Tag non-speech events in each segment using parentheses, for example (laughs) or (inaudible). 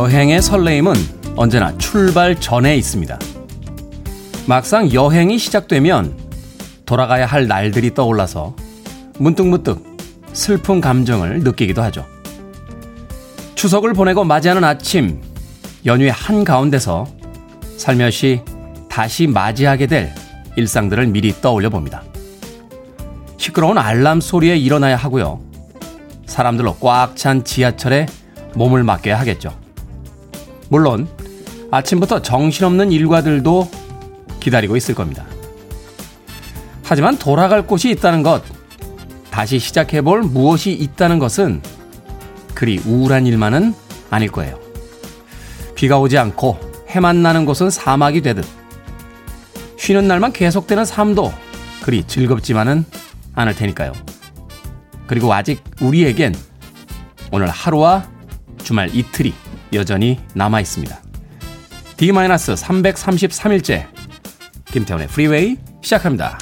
여행의 설레임은 언제나 출발 전에 있습니다. 막상 여행이 시작되면 돌아가야 할 날들이 떠올라서 문득문득 슬픈 감정을 느끼기도 하죠. 추석을 보내고 맞이하는 아침, 연휴의 한가운데서 살며시 다시 맞이하게 될 일상들을 미리 떠올려 봅니다. 시끄러운 알람 소리에 일어나야 하고요. 사람들로 꽉 찬 지하철에 몸을 맡겨야 하겠죠. 물론 아침부터 정신없는 일과들도 기다리고 있을 겁니다. 하지만 돌아갈 곳이 있다는 것, 다시 시작해볼 무엇이 있다는 것은 그리 우울한 일만은 아닐 거예요. 비가 오지 않고 해만 나는 곳은 사막이 되듯 쉬는 날만 계속되는 삶도 그리 즐겁지만은 않을 테니까요. 그리고 아직 우리에겐 오늘 하루와 주말 이틀이 여전히 남아 있습니다. D-333일째 김태훈의 프리웨이 시작합니다.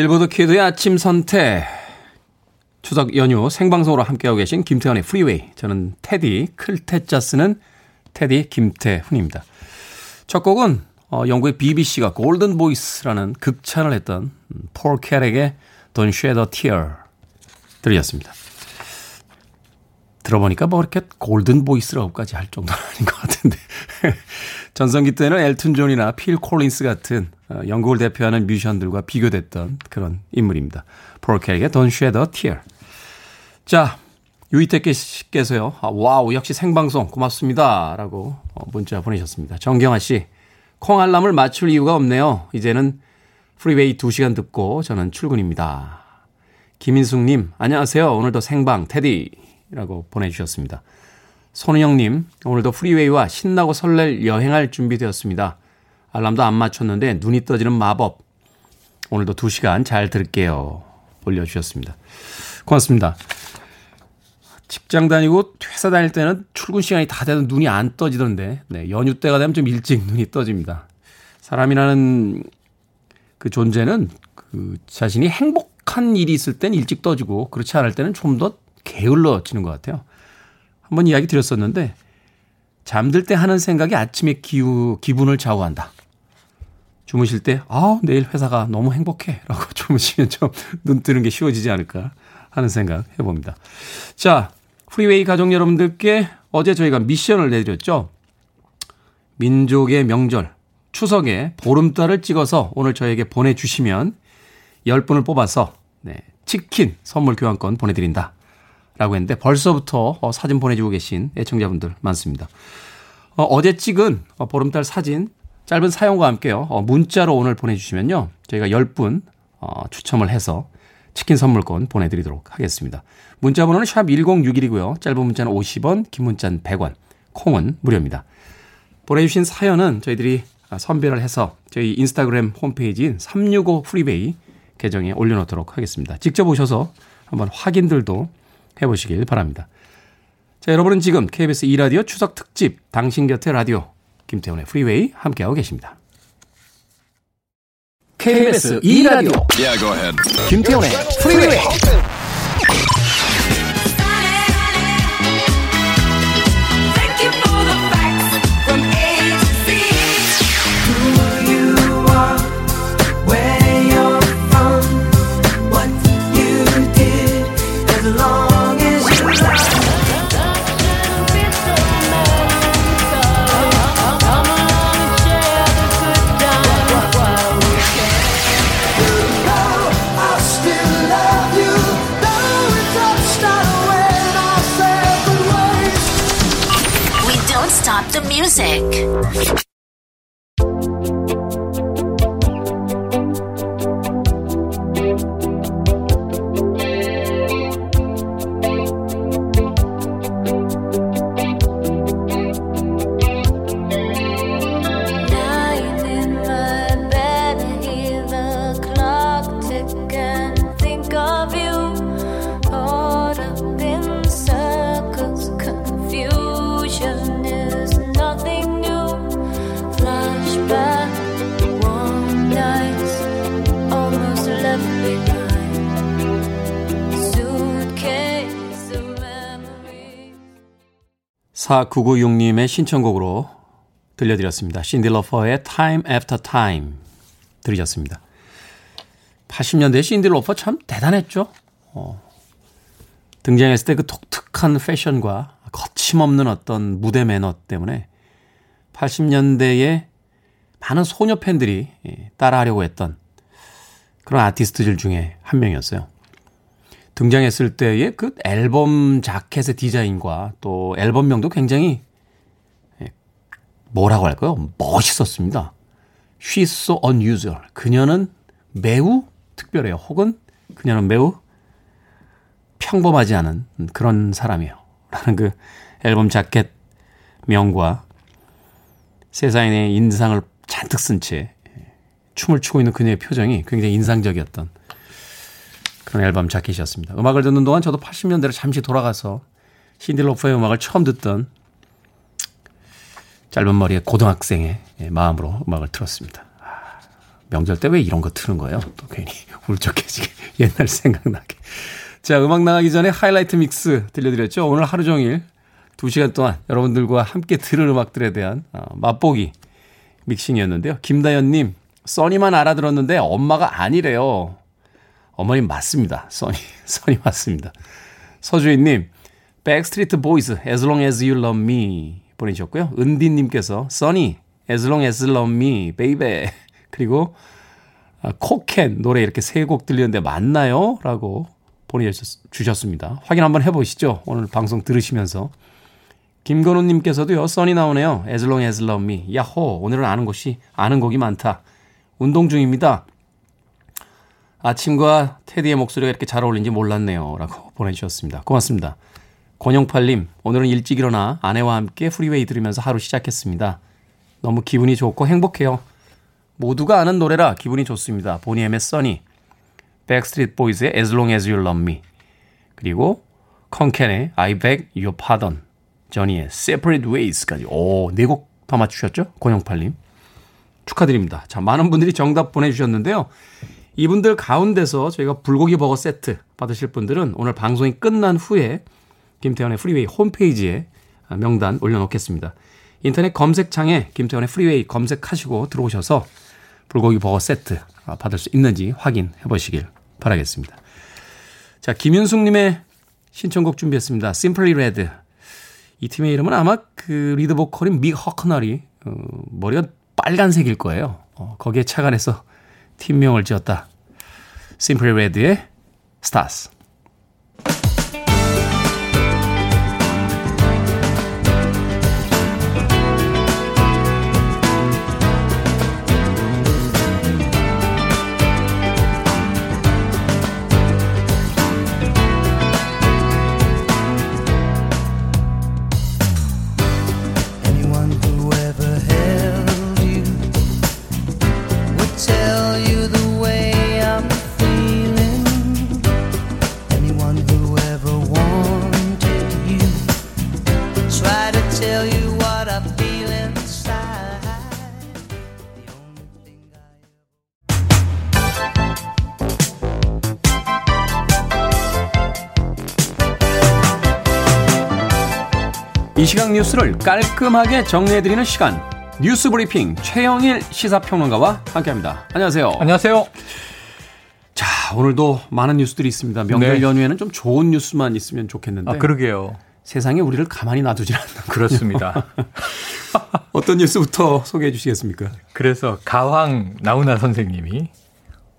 빌보드 kid의 아침 선택. 추석 연휴 생방송으로 함께하고 계신 김태훈의 프리웨이. 저는 테디, 클 태 자 쓰는 테디 김태훈입니다. 첫 곡은 어, 영국의 BBC가 golden voice라는 극찬을 했던 폴 캐렉의 Don't Shed a Tear 들이었습니다. 들어보니까 뭐 이렇게 golden voice라고까지 할 정도는 아닌 것 같은데. 전성기 때는 엘튼 존이나 필 콜린스 같은 어, 영국을 대표하는 뮤지션들과 비교됐던 그런 인물입니다. 폴 캐릭의 Don't Shed a Tear. 자, 유이태께 씨께서요. 아, 와우, 역시 생방송 고맙습니다. 라고 어, 문자 보내셨습니다. 정경아 씨, 콩 알람을 맞출 이유가 없네요. 이제는 프리웨이 2시간 듣고 저는 출근입니다. 김인숙님, 안녕하세요. 오늘도 생방 테디. 라고 보내주셨습니다. 손은영님, 오늘도 프리웨이와 신나고 설렐 여행할 준비되었습니다. 알람도 안 맞췄는데 눈이 떠지는 마법. 오늘도 2시간 잘 들을게요. 올려주셨습니다. 고맙습니다. 직장 다니고 회사 다닐 때는 출근 시간이 다 돼도 눈이 안 떠지던데, 네, 연휴 때가 되면 좀 일찍 눈이 떠집니다. 사람이라는 그 존재는 그 자신이 행복한 일이 있을 땐 일찍 떠지고, 그렇지 않을 때는 좀 더 게을러지는 것 같아요. 한번 이야기 드렸었는데, 잠들 때 하는 생각이 아침의 기후, 기분을 좌우한다. 주무실 때, 아, 내일 회사가 너무 행복해. 라고 (laughs) 주무시면 좀 눈 뜨는 게 쉬워지지 않을까 하는 생각 해봅니다. 자, 프리웨이 가족 여러분들께 어제 저희가 미션을 내드렸죠. 민족의 명절, 추석에 보름달을 찍어서 오늘 저에게 보내주시면 10분을 뽑아서 네, 치킨 선물 교환권 보내드린다. 라고 했는데 벌써부터 어, 사진 보내주고 계신 애청자분들 많습니다. 어, 제 찍은 어, 보름달 사진 짧은 사연과 함께요. 어, 문자로 오늘 보내주시면요. 저희가 10분 어, 추첨을 해서 치킨 선물권 보내드리도록 하겠습니다. 문자 번호는 샵 1061이고요. 짧은 문자는 50원, 긴 문자는 100원, 콩은 무료입니다. 보내주신 사연은 저희들이 선별을 해서 저희 인스타그램 홈페이지인 365 프리베이 계정에 올려놓도록 하겠습니다. 직접 오셔서 한번 확인들도 해보시길 바랍니다. 자, 여러분은 지금 KBS 2라디오 추석 특집 당신 곁에 라디오 김태훈의 프리웨이 함께하고 계십니다. KBS 2라디오 yeah, 김태훈의 프리웨이 music. 4996님의 신청곡으로 들려드렸습니다. 신딜러퍼의 Time After Time 들으셨습니다. 80년대 신딜러퍼 참 대단했죠? 어, 등장했을 때 그 독특한 패션과 거침없는 어떤 무대 매너 때문에 80년대에 많은 소녀 팬들이 예, 따라하려고 했던 그런 아티스트들 중에 한 명이었어요. 등장했을 때의 그 앨범 자켓의 디자인과 또 앨범명도 굉장히 예, 뭐라고 할까요? 멋있었습니다. She's so unusual. 그녀는 매우 특별해요. 혹은 그녀는 매우 평범하지 않은 그런 사람이에요. 라는 그 앨범 자켓 명과 세상의 인상을 잔뜩 쓴 채 춤을 추고 있는 그녀의 표정이 굉장히 인상적이었던 그런 앨범 자켓이었습니다. 음악을 듣는 동안 저도 80년대로 잠시 돌아가서 신딜로퍼의 음악을 처음 듣던 짧은 머리의 고등학생의 마음으로 음악을 틀었습니다. 아, 명절 때 왜 이런 거 트는 거예요? 또 괜히 (laughs) 울적해지게 (laughs) 옛날 생각나게. 자, 음악 나가기 전에 하이라이트 믹스 들려드렸죠. 오늘 하루 종일 2시간 동안 여러분들과 함께 들을 음악들에 대한 어, 맛보기 믹싱이었는데요. 김다연님, Sunny만 알아들었는데 엄마가 아니래요. 어머님 맞습니다. Sunny, (laughs) Sunny 맞습니다. 서주인님, 백스트리트 보이스, as long as you love me 보내주셨고요. 은디님께서, Sunny, as long as love me, baby. (laughs) 그리고 아, 콘캔 노래 이렇게 세 곡 들리는데 맞나요? 라고 보내주셨습니다. 확인 한번 해보시죠. 오늘 방송 들으시면서. 김건우님께서도요, Sunny 나오네요. As long as love me. 야호, 오늘은 아는 곳이, 아는 곡이 많다. 운동 중입니다. 아침과 테디의 목소리가 이렇게 잘 어울린지 몰랐네요. 라고 (laughs) 보내주셨습니다. 고맙습니다. 권영팔님, 오늘은 일찍 일어나 아내와 함께 프리웨이 들으면서 하루 시작했습니다. 너무 기분이 좋고 행복해요. 모두가 아는 노래라 기분이 좋습니다. 보니엠의 Sunny, 백스트리트 보이즈의 As Long As You Love Me, 그리고 콘캔의 I Beg Your Pardon, 저니의 Separate Ways까지. 오, 네 곡 다 맞추셨죠? 권영팔님. 축하드립니다. 자, 많은 분들이 정답 보내주셨는데요. 이분들 가운데서 저희가 불고기 버거 세트 받으실 분들은 오늘 방송이 끝난 후에 김태훈의 프리웨이 홈페이지에 명단 올려놓겠습니다. 인터넷 검색창에 김태훈의 프리웨이 검색하시고 들어오셔서 불고기 버거 세트 받을 수 있는지 확인해 보시길 바라겠습니다. 자, 김윤숙님의 신청곡 준비했습니다. Simply Red. 이 팀의 이름은 아마 그 리드 보컬인 믹 허커널이 어, 머리가 빨간색일 거예요. 어, 거기에 착안해서 팀명을 지었다. Simply Red의 Stars. 이 시각 뉴스를 깔끔하게 정리해드리는 시간. 뉴스 브리핑 최영일 시사평론가와 함께합니다. 안녕하세요. 안녕하세요. 자, 오늘도 많은 뉴스들이 있습니다. 명절 네. 연휴에는 좀 좋은 뉴스만 있으면 좋겠는데. 아, 그러게요. 세상에 우리를 가만히 놔두질 않는 그렇습니다. (laughs) 어떤 뉴스부터 소개해 주시겠습니까? 그래서 가황 나훈아 선생님이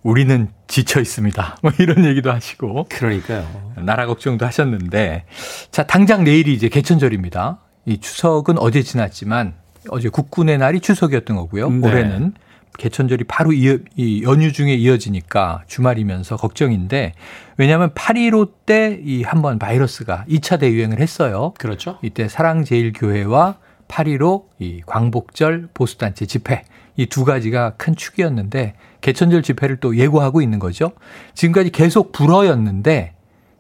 우리는 지쳐 있습니다. (laughs) 뭐 이런 얘기도 하시고. 그러니까요. 나라 걱정도 하셨는데. 자, 당장 내일이 이제 개천절입니다. 이 추석은 어제 지났지만 어제 국군의 날이 추석이었던 거고요. 네. 올해는 개천절이 바로 이어, 이 연휴 중에 이어지니까 주말이면서 걱정인데 왜냐하면 8.15 때 이 한번 바이러스가 2차 대유행을 했어요. 그렇죠. 이때 사랑제일교회와 8.15 이 광복절 보수단체 집회 이 두 가지가 큰 축이었는데 개천절 집회를 또 예고하고 있는 거죠. 지금까지 계속 불허였는데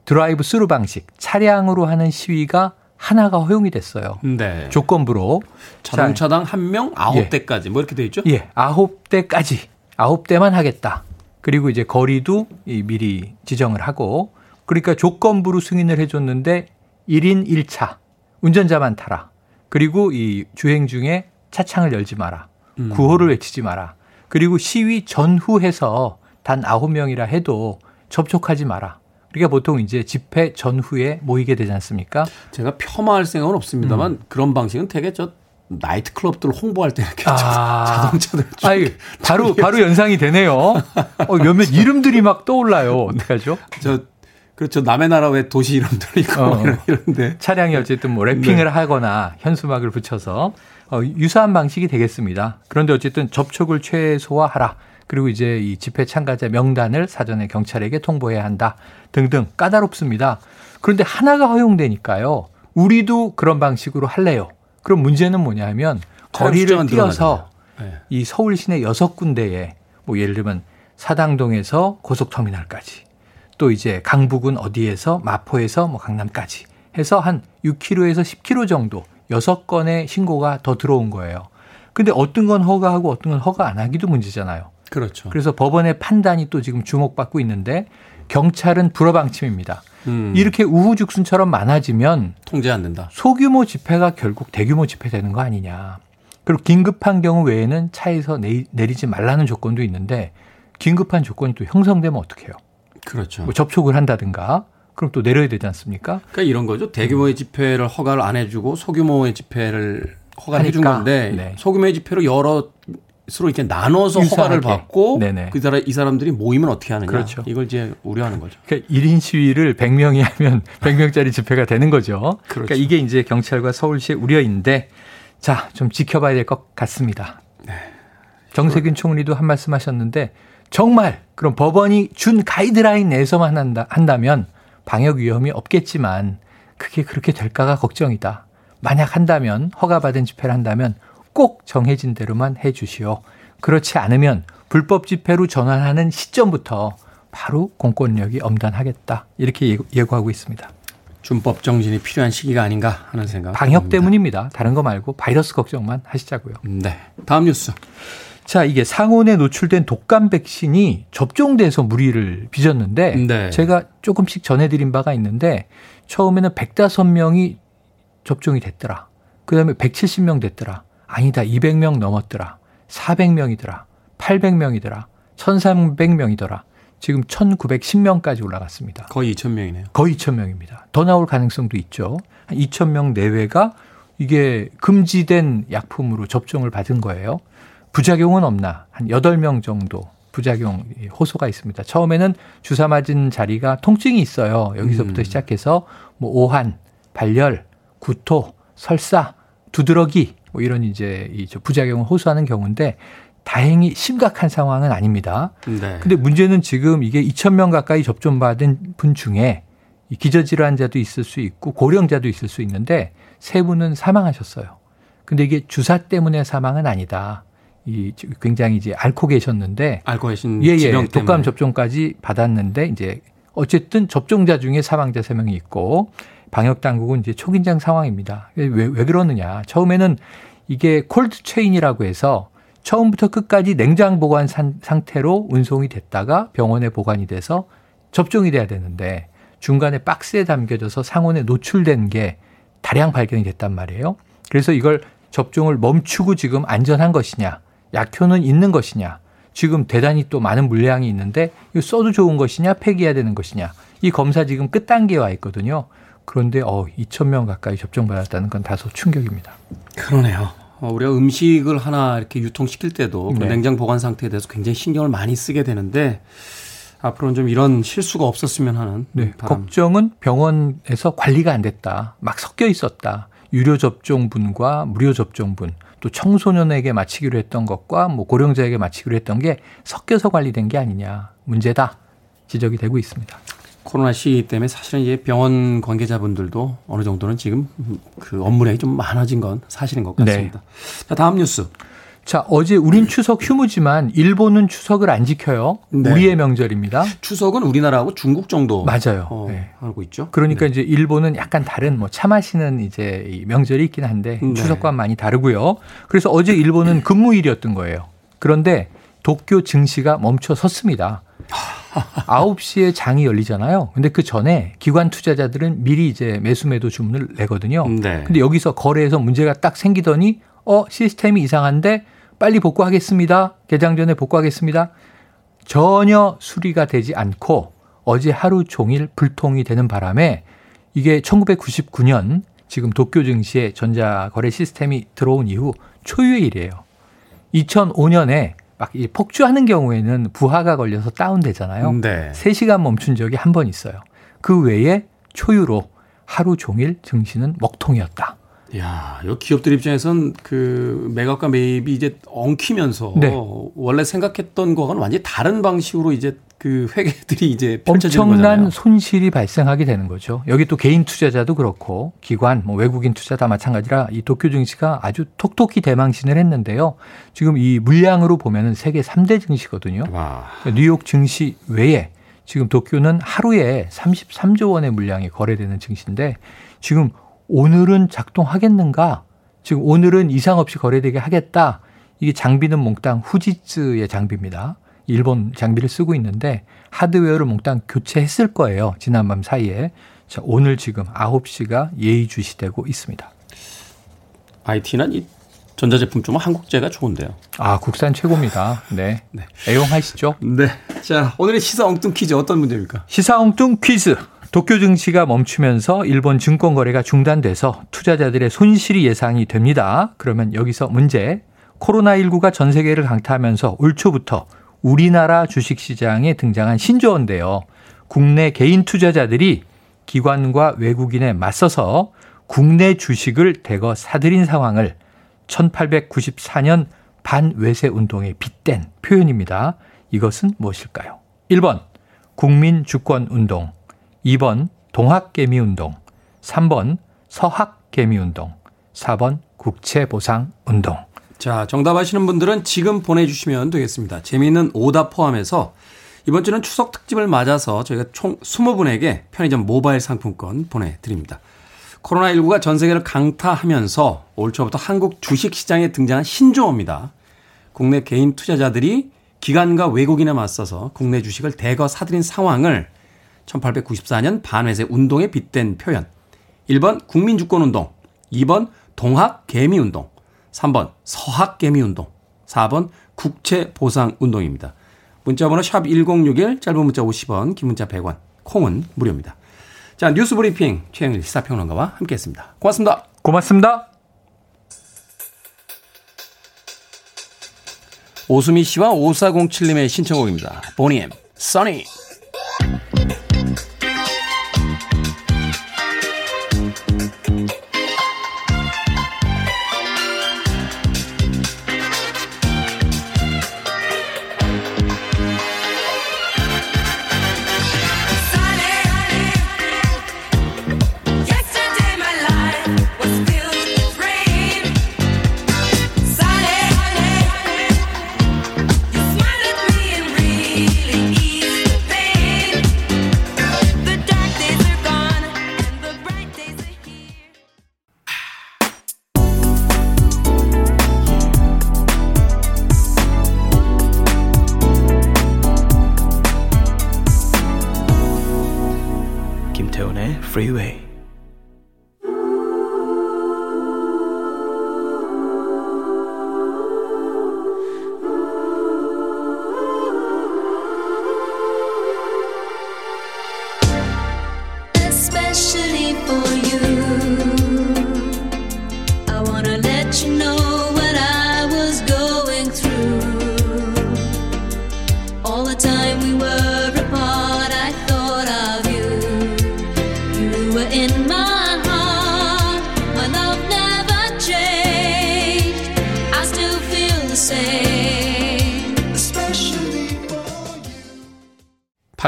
드라이브 스루 방식 차량으로 하는 시위가 하나가 허용이 됐어요. 네. 조건부로 자동차당 한 명 아홉 대까지 뭐 이렇게 돼 있죠? 예, 아홉 대까지 아홉 대만 하겠다. 그리고 이제 거리도 미리 지정을 하고 그러니까 조건부로 승인을 해줬는데 1인 1차 운전자만 타라. 그리고 이 주행 중에 차창을 열지 마라. 구호를 외치지 마라. 그리고 시위 전후해서 단 9명이라 해도 접촉하지 마라. 그러니까 보통 이제 집회 전후에 모이게 되지 않습니까? 제가 폄하할 생각은 없습니다만 음. 그런 방식은 되게 저 나이트 클럽들 홍보할 때 이렇게 아. 자동차들 아니, 바로 (laughs) 바로 연상이 되네요. 어, 몇몇 (laughs) 이름들이 막 떠올라요. 어떡하죠? 저 그렇죠. 남의 나라 왜 도시 이름들 있고 어. 이런데 차량이 어쨌든 뭐 랩핑을 네. 하거나 현수막을 붙여서 어, 유사한 방식이 되겠습니다. 그런데 어쨌든 접촉을 최소화하라. 그리고 이제 이 집회 참가자 명단을 사전에 경찰에게 통보해야 한다. 등등 까다롭습니다. 그런데 하나가 허용되니까요. 우리도 그런 방식으로 할래요. 그럼 문제는 뭐냐면 거리를 뛰어서 네. 이 서울 시내 여섯 군데에 뭐 예를 들면 사당동에서 고속터미널까지 또 이제 강북은 어디에서 마포에서 뭐 강남까지 해서 한 6km에서 10km 정도 여섯 건의 신고가 더 들어온 거예요. 근데 어떤 건 허가하고 어떤 건 허가 안 하기도 문제잖아요. 그렇죠. 그래서 법원의 판단이 또 지금 주목받고 있는데 경찰은 불허방침입니다. 음. 이렇게 우후죽순처럼 많아지면 통제 안 된다. 소규모 집회가 결국 대규모 집회 되는 거 아니냐. 그리고 긴급한 경우 외에는 차에서 내리지 말라는 조건도 있는데 긴급한 조건이 또 형성되면 어떡해요? 그렇죠. 뭐 접촉을 한다든가 그럼 또 내려야 되지 않습니까? 그러니까 이런 거죠. 대규모의 집회를 허가를 안 해주고 소규모의 집회를 허가를 해준 건데 네. 소규모의 집회로 여러 서로 이렇게 나눠서 유사하게. 허가를 받고 네네. 그 사람 이 사람들이 모이면 어떻게 하느냐. 그렇죠. 이걸 이제 우려하는 거죠. 그러니까 1인 시위를 100명이 하면 (laughs) 100명짜리 집회가 되는 거죠. 그러니까 그렇죠. 그러니까 이게 이제 경찰과 서울시의 우려인데 자, 좀 지켜봐야 될 것 같습니다. 네. 정세균 총리도 한 말씀 하셨는데 정말 그럼 법원이 준 가이드라인 내에서만 한다, 한다면 방역 위험이 없겠지만 그게 그렇게 될까가 걱정이다. 만약 한다면 허가받은 집회를 한다면 꼭 정해진 대로만 해 주시오. 그렇지 않으면 불법 집회로 전환하는 시점부터 바로 공권력이 엄단하겠다. 이렇게 예고하고 있습니다. 준법 정신이 필요한 시기가 아닌가 하는 생각. 방역. 때문입니다. 다른 거 말고 바이러스 걱정만 하시자고요. 네. 다음 뉴스. 자, 이게 상온에 노출된 독감 백신이 접종돼서 무리를 빚었는데 네. 제가 조금씩 전해드린 바가 있는데 처음에는 105명이 접종이 됐더라. 그 다음에 170명 됐더라. 아니다. 200명 넘었더라. 400명이더라. 800명이더라. 1300명이더라. 지금 1910명까지 올라갔습니다. 거의 2000명이네요. 거의 2000명입니다. 더 나올 가능성도 있죠. 한 2000명 내외가 이게 금지된 약품으로 접종을 받은 거예요. 부작용은 없나? 한 8명 정도 부작용 호소가 있습니다. 처음에는 주사 맞은 자리가 통증이 있어요. 여기서부터 음. 시작해서 뭐 오한, 발열, 구토, 설사, 두드러기 뭐 이런 이제 이 부작용을 호소하는 경우인데 다행히 심각한 상황은 아닙니다. 네. 근데 문제는 지금 이게 2,000명 가까이 접종받은 분 중에 기저질환자도 있을 수 있고 고령자도 있을 수 있는데 세 분은 사망하셨어요. 근데 이게 주사 때문에 사망은 아니다. 이 굉장히 이제 앓고 계셨는데 앓고 계신 예, 예. 독감 접종까지 받았는데 이제 어쨌든 접종자 중에 사망자 3명이 있고 방역 당국은 이제 초긴장 상황입니다. 왜, 왜 그러느냐. 처음에는 이게 콜드 체인이라고 해서 처음부터 끝까지 냉장 보관 상태로 운송이 됐다가 병원에 보관이 돼서 접종이 돼야 되는데 중간에 박스에 담겨져서 상온에 노출된 게 다량 발견이 됐단 말이에요. 그래서 이걸 접종을 멈추고 지금 안전한 것이냐, 약효는 있는 것이냐, 지금 대단히 또 많은 물량이 있는데 이거 써도 좋은 것이냐, 폐기해야 되는 것이냐, 이 검사 지금 끝 단계에 와 있거든요. 그런데 어 2천 명 가까이 접종받았다는 건 다소 충격입니다. 그러네요. 어, 우리가 음식을 하나 이렇게 유통시킬 때도 그 네. 그 냉장 보관 상태에 대해서 굉장히 신경을 많이 쓰게 되는데 앞으로는 좀 이런 실수가 없었으면 하는 네. 걱정은 병원에서 관리가 안 됐다. 막 섞여 있었다. 유료 접종분과 무료 접종분 또 청소년에게 마치기로 했던 것과 뭐 고령자에게 마치기로 했던 게 섞여서 관리된 게 아니냐 문제다 지적이 되고 있습니다. 코로나 시기 때문에 사실은 이제 병원 관계자분들도 어느 정도는 지금 그 업무량이 좀 많아진 건 사실인 것 같습니다. 네. 자, 다음 뉴스. 자, 어제 우린 추석 휴무지만 일본은 추석을 안 지켜요. 네. 우리의 명절입니다. 추석은 우리나라하고 중국 정도 맞아요. 어, 네. 알고 있죠. 그러니까 네. 이제 일본은 약간 다른 뭐 차 마시는 이제 명절이 있긴 한데 네. 추석과 많이 다르고요. 그래서 어제 일본은 근무일이었던 거예요. 그런데 도쿄 증시가 멈춰 섰습니다. 9시에 (laughs) 장이 열리잖아요. 근데 그 전에 기관 투자자들은 미리 이제 매수 매도 주문을 내거든요. 네. 근데 여기서 거래에서 문제가 딱 생기더니 어, 시스템이 이상한데 빨리 복구하겠습니다. 개장 전에 복구하겠습니다. 전혀 수리가 되지 않고 어제 하루 종일 불통이 되는 바람에 이게 1999년 지금 도쿄 증시에 전자거래 시스템이 들어온 이후 초유의 일이에요. 2005년에 막 폭주하는 경우에는 부하가 걸려서 다운되잖아요. 네. 3시간 멈춘 적이 한 번 있어요. 그 외에 초유로 하루 종일 증시는 먹통이었다. 야, 요 기업들 입장에선 그 매각과 매입이 이제 엉키면서 네. 원래 생각했던 거와는 완전히 다른 방식으로 이제 그 회계들이 이제 엄청난 거잖아요. 손실이 발생하게 되는 거죠. 여기 또 개인 투자자도 그렇고 기관, 뭐 외국인 투자 다 마찬가지라 이 도쿄 증시가 아주 톡톡히 대망신을 했는데요. 지금 이 물량으로 보면은 세계 3대 증시거든요. 와. 뉴욕 증시 외에 지금 도쿄는 하루에 33조 원의 물량이 거래되는 증시인데 지금 오늘은 작동하겠는가? 지금 오늘은 이상 없이 거래되게 하겠다. 이게 장비는 몽땅 후지츠의 장비입니다. 일본 장비를 쓰고 있는데 하드웨어를 몽땅 교체했을 거예요. 지난밤 사이에. 자, 오늘 지금 9시가 예의주시되고 있습니다. IT는 이 전자제품 좀 한국제가 좋은데요. 아, 국산 최고입니다. 네. (laughs) 네. 애용하시죠? 네. 자, 오늘의 시사 엉뚱 퀴즈 어떤 문제입니까? 시사 엉뚱 퀴즈. 도쿄 증시가 멈추면서 일본 증권 거래가 중단돼서 투자자들의 손실이 예상이 됩니다. 그러면 여기서 문제. 코로나19가 전 세계를 강타하면서 올 초부터 우리나라 주식시장에 등장한 신조어인데요. 국내 개인 투자자들이 기관과 외국인에 맞서서 국내 주식을 대거 사들인 상황을 1894년 반외세 운동에 빗댄 표현입니다. 이것은 무엇일까요? 1번 국민 주권 운동, 2번 동학개미 운동, 3번 서학개미 운동, 4번 국채보상 운동. 자, 정답 아시는 분들은 지금 보내주시면 되겠습니다. 재미있는 오답 포함해서 이번 주는 추석 특집을 맞아서 저희가 총 20분에게 편의점 모바일 상품권 보내드립니다. 코로나19가 전 세계를 강타하면서 올 초부터 한국 주식시장에 등장한 신조어입니다. 국내 개인 투자자들이 기관과 외국인에 맞서서 국내 주식을 대거 사들인 상황을 1894년 반회세 운동에 빗댄 표현. 1번 국민주권운동, 2번 동학개미운동, 3번 서학개미운동, 4번 국채보상운동입니다. 문자번호 샵 1061, 짧은 문자 50원, 긴 문자 100원, 콩은 무료입니다. 자, 뉴스 브리핑 최영일 시사평론가와 함께했습니다. 고맙습니다. 고맙습니다. 오수미 씨와 5407님의 신청곡입니다. 보니엠, 써니. Freeway.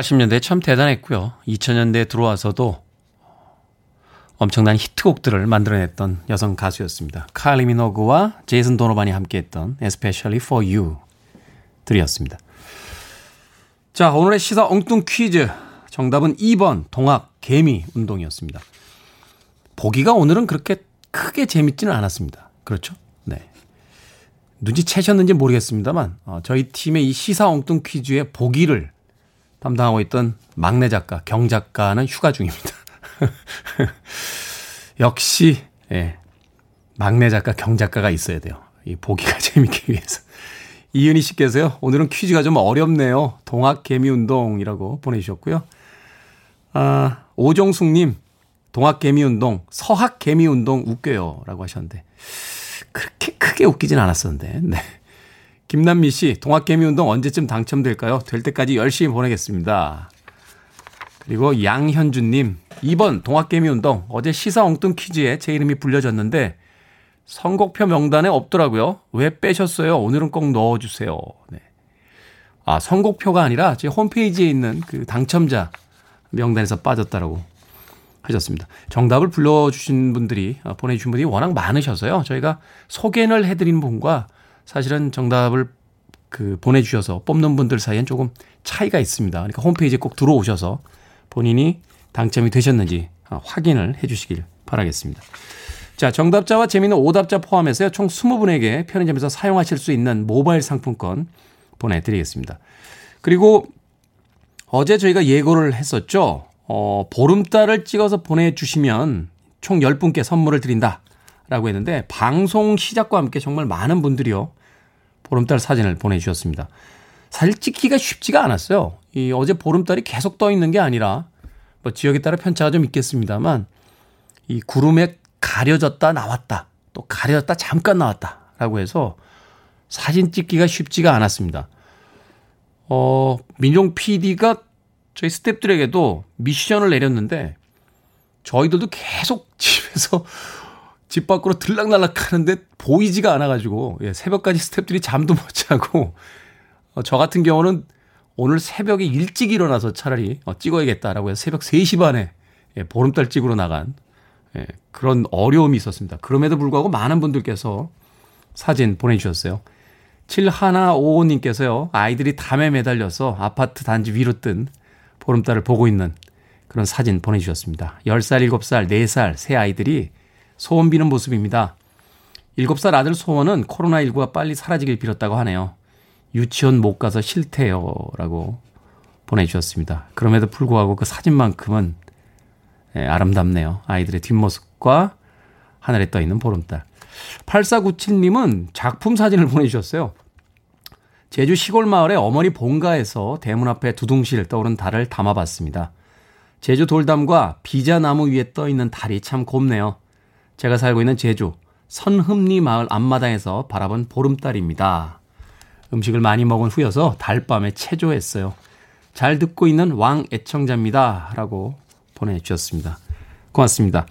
80년대 참 대단했고요. 2000년대에 들어와서도 엄청난 히트곡들을 만들어냈던 여성 가수였습니다. 칼리 미노그와 제이슨 도노반이 함께했던 Especially for You 들이었습니다. 자, 오늘의 시사 엉뚱 퀴즈. 정답은 2번 동학 개미 운동이었습니다. 보기가 오늘은 그렇게 크게 재밌지는 않았습니다. 그렇죠? 네. 눈치채셨는지 모르겠습니다만 어, 저희 팀의 이 시사 엉뚱 퀴즈의 보기를 담당하고 있던 막내 작가, 경 작가는 휴가 중입니다. (laughs) 역시, 예. 막내 작가, 경 작가가 있어야 돼요. 이 보기가 (laughs) 재밌기 위해서. 이은희 씨께서요, 오늘은 퀴즈가 좀 어렵네요. 동학 개미 운동이라고 보내주셨고요. 아, 오종숙님, 동학 개미 운동, 서학 개미 운동 웃겨요. 라고 하셨는데, 그렇게 크게 웃기진 않았었는데, 네. 김남미 씨, 동학 개미 운동 언제쯤 당첨될까요? 될 때까지 열심히 보내겠습니다. 그리고 양현주님, 2번 동학 개미 운동, 어제 시사 엉뚱 퀴즈에 제 이름이 불려졌는데, 선곡표 명단에 없더라고요. 왜 빼셨어요? 오늘은 꼭 넣어주세요. 네. 아, 선곡표가 아니라 제 홈페이지에 있는 그 당첨자 명단에서 빠졌다라고 하셨습니다. 정답을 불러주신 분들이, 아, 보내주신 분이 워낙 많으셔서요. 저희가 소개를 해드린 분과 사실은 정답을 그 보내주셔서 뽑는 분들 사이엔 조금 차이가 있습니다. 그러니까 홈페이지에 꼭 들어오셔서 본인이 당첨이 되셨는지 아, 확인을 해 주시길 바라겠습니다. 자, 정답자와 재미있는 오답자 포함해서요. 총 20분에게 편의점에서 사용하실 수 있는 모바일 상품권 보내드리겠습니다. 그리고 어제 저희가 예고를 했었죠. 어, 보름달을 찍어서 보내주시면 총 10분께 선물을 드린다. 라고 했는데 방송 시작과 함께 정말 많은 분들이요. 보름달 사진을 보내주셨습니다. 사실 찍기가 쉽지가 않았어요. 이 어제 보름달이 계속 떠 있는 게 아니라 뭐 지역에 따라 편차가 좀 있겠습니다만 이 구름에 가려졌다 나왔다 또 가려졌다 잠깐 나왔다라고 해서 사진 찍기가 쉽지가 않았습니다. 어, 민용 PD가 저희 스탭들에게도 미션을 내렸는데 저희들도 계속 (laughs) 집에서 집 밖으로 들락날락 하는데 보이지가 않아가지고 예, 새벽까지 스탭들이 잠도 못 자고 어, 저 같은 경우는 오늘 새벽에 일찍 일어나서 차라리 어, 찍어야겠다라고 해서 새벽 3시 반에 예, 보름달 찍으러 나간 예, 그런 어려움이 있었습니다. 그럼에도 불구하고 많은 분들께서 사진 보내주셨어요. 7155님께서요, 아이들이 담에 매달려서 아파트 단지 위로 뜬 보름달을 보고 있는 그런 사진 보내주셨습니다. 10살, 7살, 4살, 새 아이들이 소원 비는 모습입니다. 7살 아들 소원은 코로나19가 빨리 사라지길 빌었다고 하네요. 유치원 못 가서 싫대요. 라고 보내주셨습니다. 그럼에도 불구하고 그 사진만큼은 예, 아름답네요. 아이들의 뒷모습과 하늘에 떠 있는 보름달. 8497님은 작품 사진을 보내주셨어요. 제주 시골 마을의 어머니 본가에서 대문 앞에 두둥실 떠오른 달을 담아봤습니다. 제주 돌담과 비자나무 위에 떠 있는 달이 참 곱네요. 제가 살고 있는 제주 선흠리 마을 앞마당에서 바라본 보름달입니다. 음식을 많이 먹은 후여서 달밤에 체조했어요. 잘 듣고 있는 왕 애청자입니다. 라고 보내주셨습니다. 고맙습니다.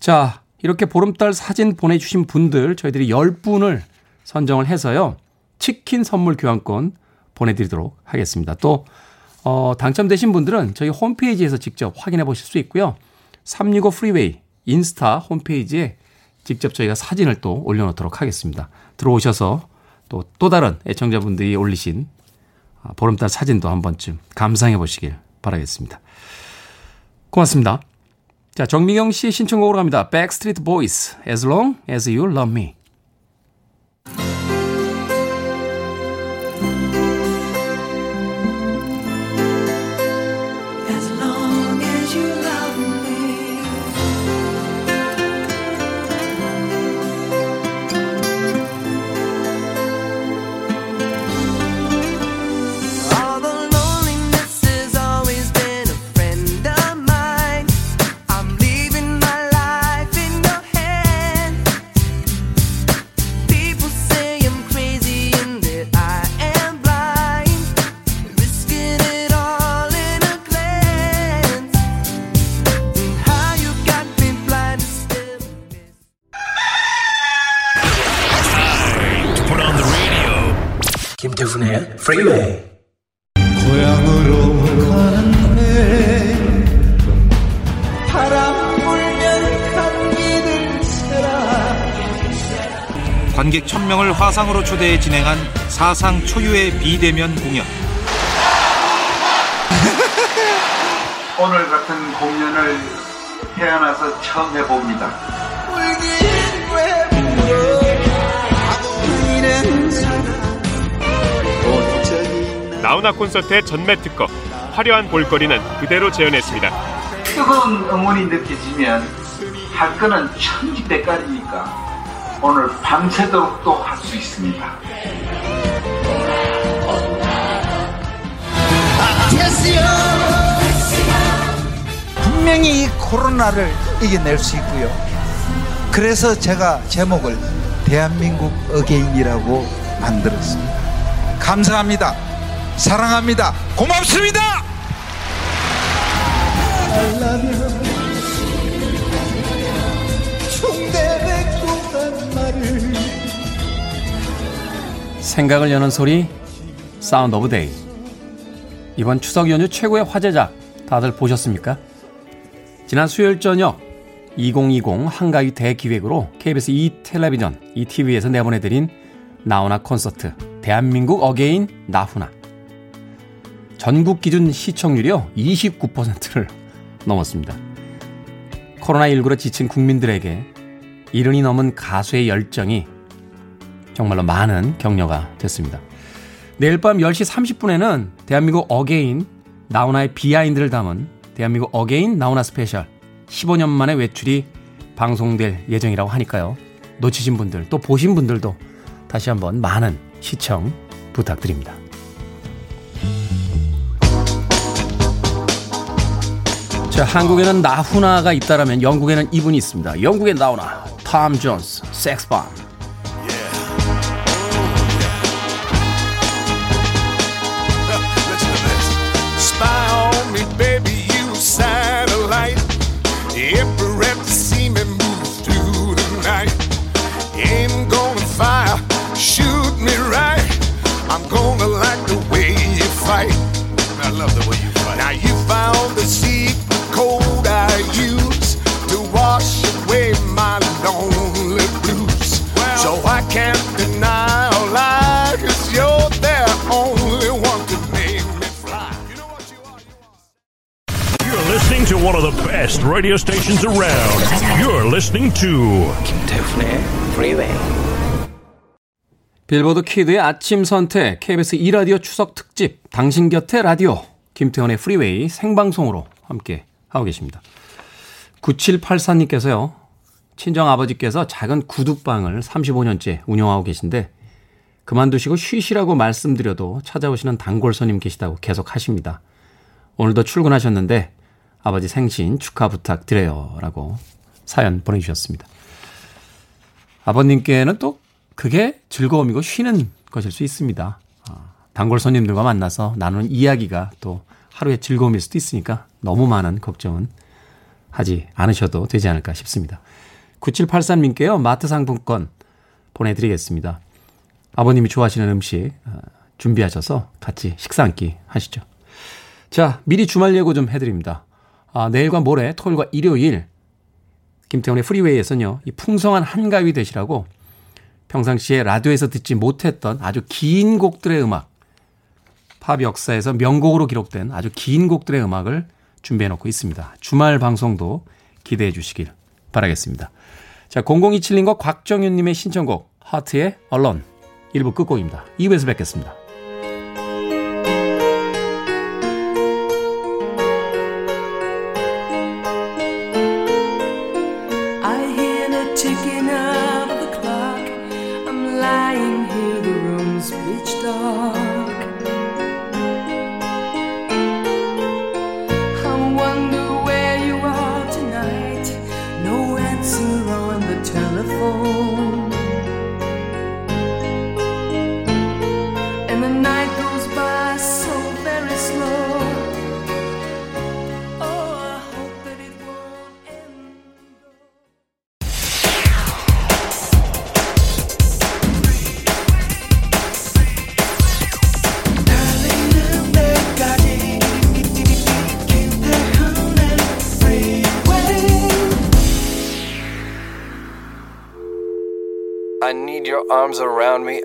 자, 이렇게 보름달 사진 보내주신 분들 저희들이 10분을 선정을 해서요. 치킨 선물 교환권 보내드리도록 하겠습니다. 또, 어, 당첨되신 분들은 저희 홈페이지에서 직접 확인해 보실 수 있고요. 365 프리웨이 인스타 홈페이지에 직접 저희가 사진을 또 올려놓도록 하겠습니다. 들어오셔서 또, 또 다른 애청자분들이 올리신 아, 보름달 사진도 한 번쯤 감상해 보시길 바라겠습니다. 고맙습니다. 자, 정미경 씨의 신청곡으로 갑니다. Backstreet Boys, As Long As You Love Me. 1000명을 화상으로 초대해 진행한 사상 초유의 비대면 공연 (laughs) 오늘 같은 공연을 태어나서 처음 해봅니다. 나훈아 콘서트의 전매 특허 화려한 볼거리는 그대로 재현했습니다. 뜨거운 응원이 느껴지면 할 거는 천지백깔이니까 오늘 밤새도록 또 할 수 있습니다. 분명히 코로나를 이겨낼 수 있고요. 그래서 제가 제목을 대한민국 어게인이라고 만들었습니다. 감사합니다. 사랑합니다. 고맙습니다. 생각을 여는 소리 Sound of Day 이번 추석 연휴 최고의 화제작 다들 보셨습니까? 지난 수요일 저녁 2020 한가위 대기획으로 KBS 2 텔레비전, 2TV에서 내보내드린 나훈아 콘서트 대한민국 again 나훈아 전국 기준 시청률이요 29%를 넘었습니다. 코로나19로 지친 국민들에게 일흔이 넘은 가수의 열정이 정말로 많은 격려가 됐습니다. 내일 밤 10시 30분에는 대한민국 again 나훈아의 behind를 담은 대한민국 again 나훈아 special 15년 만에 외출이 방송될 예정이라고 하니까요. 놓치신 분들 또 보신 분들도 다시 한번 많은 시청 부탁드립니다. 자, 한국에는 나훈아가 있다라면 영국에는 이분이 있습니다. 영국의 나훈아, 톰 존스, 섹스밤. love the way you fight. Now you found the secret code I use to wash away my lonely blues. so I can't deny or lie, cause you're the only one to make me fly. You know what you are? You're listening to one of the best radio stations around. You're listening to 김태훈의 Freeway. 빌보드 키드의 아침 선택 KBS 2라디오 추석 특집 당신 곁에 라디오 김태원의 프리웨이 생방송으로 함께 하고 계십니다. 9784님께서요. 친정 아버지께서 작은 구두방을 35년째 운영하고 계신데 그만두시고 쉬시라고 말씀드려도 찾아오시는 단골 손님 계시다고 계속 하십니다. 오늘도 출근하셨는데 아버지 생신 축하 부탁드려요. 라고 사연 보내주셨습니다. 아버님께는 또 그게 즐거움이고 쉬는 것일 수 있습니다. 아, 단골 손님들과 만나서 나누는 이야기가 또 하루의 즐거움일 수도 있으니까 너무 많은 걱정은 하지 않으셔도 되지 않을까 싶습니다. 9783님께요. 마트 상품권 보내드리겠습니다. 아버님이 좋아하시는 음식 아, 준비하셔서 같이 식사 한 끼 하시죠. 자, 미리 주말 예고 좀 해드립니다. 아, 내일과 모레 토요일과 일요일 김태훈의 프리웨이에서는요. 이 풍성한 한가위 되시라고 평상시에 라디오에서 듣지 못했던 아주 긴 곡들의 음악, 팝 역사에서 명곡으로 기록된 아주 긴 곡들의 음악을 준비해 놓고 있습니다. 주말 방송도 기대해 주시길 바라겠습니다. 자, 0027님과 곽정윤님의 신청곡, 하트의 언론, 1부 끝곡입니다. 2부에서 뵙겠습니다.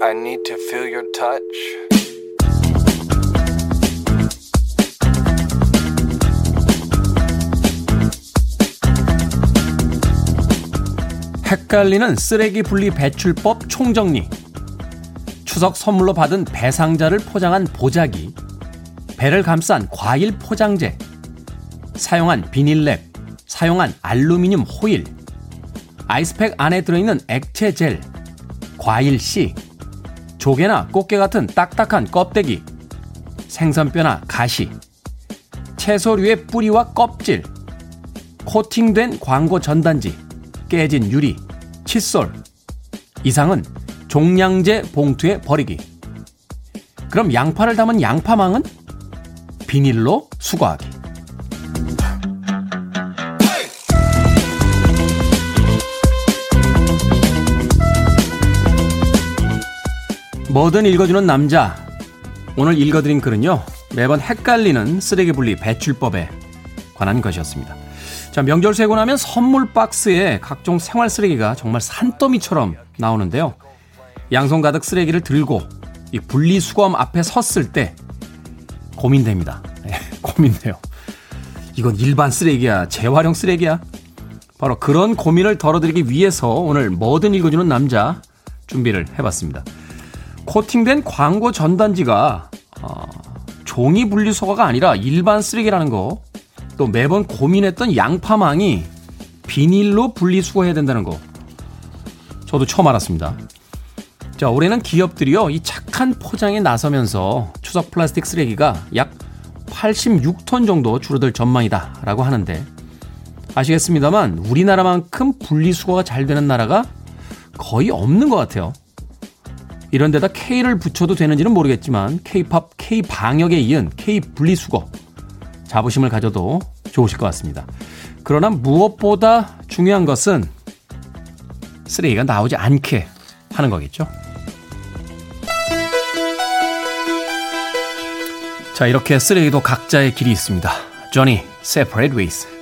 I need to feel your touch. 헷갈리는 쓰레기 분리 배출법 총정리. 추석 선물로 받은 배상자를 포장한 보자기. 배를 감싼 과일 포장재, 사용한 비닐랩, 사용한 알루미늄 호일, 아이스팩 안에 들어있는 액체 젤, 과일 씨, 조개나 꽃게 같은 딱딱한 껍데기, 생선뼈나 가시, 채소류의 뿌리와 껍질, 코팅된 광고 전단지, 깨진 유리, 칫솔, 이상은 종량제 봉투에 버리기. 그럼 양파를 담은 양파망은 비닐로 수거하기. 뭐든 읽어주는 남자. 오늘 읽어드린 글은요, 매번 헷갈리는 쓰레기 분리 배출법에 관한 것이었습니다. 자, 명절 세고 나면 선물 박스에 각종 생활 쓰레기가 정말 산더미처럼 나오는데요. 양손 가득 쓰레기를 들고 이 분리수거함 앞에 섰을 때 고민됩니다. 네, (laughs) 고민돼요. 이건 일반 쓰레기야, 재활용 쓰레기야? 바로 그런 고민을 덜어드리기 위해서 오늘 뭐든 읽어주는 남자 준비를 해봤습니다. 코팅된 광고 전단지가 어, 종이 분리수거가 아니라 일반 쓰레기라는 거, 또 매번 고민했던 양파망이 비닐로 분리수거해야 된다는 거, 저도 처음 알았습니다. 자, 올해는 기업들이요, 이 착한 포장에 나서면서 추석 플라스틱 쓰레기가 약 86톤 정도 줄어들 전망이다라고 하는데, 아시겠습니다만, 우리나라만큼 분리수거가 잘 되는 나라가 거의 없는 것 같아요. 이런 데다 K를 붙여도 되는지는 모르겠지만 K팝, K방역에 이은 K분리수거 자부심을 가져도 좋으실 것 같습니다. 그러나 무엇보다 중요한 것은 쓰레기가 나오지 않게 하는 거겠죠. 자, 이렇게 쓰레기도 각자의 길이 있습니다. Johnny, Separate Ways.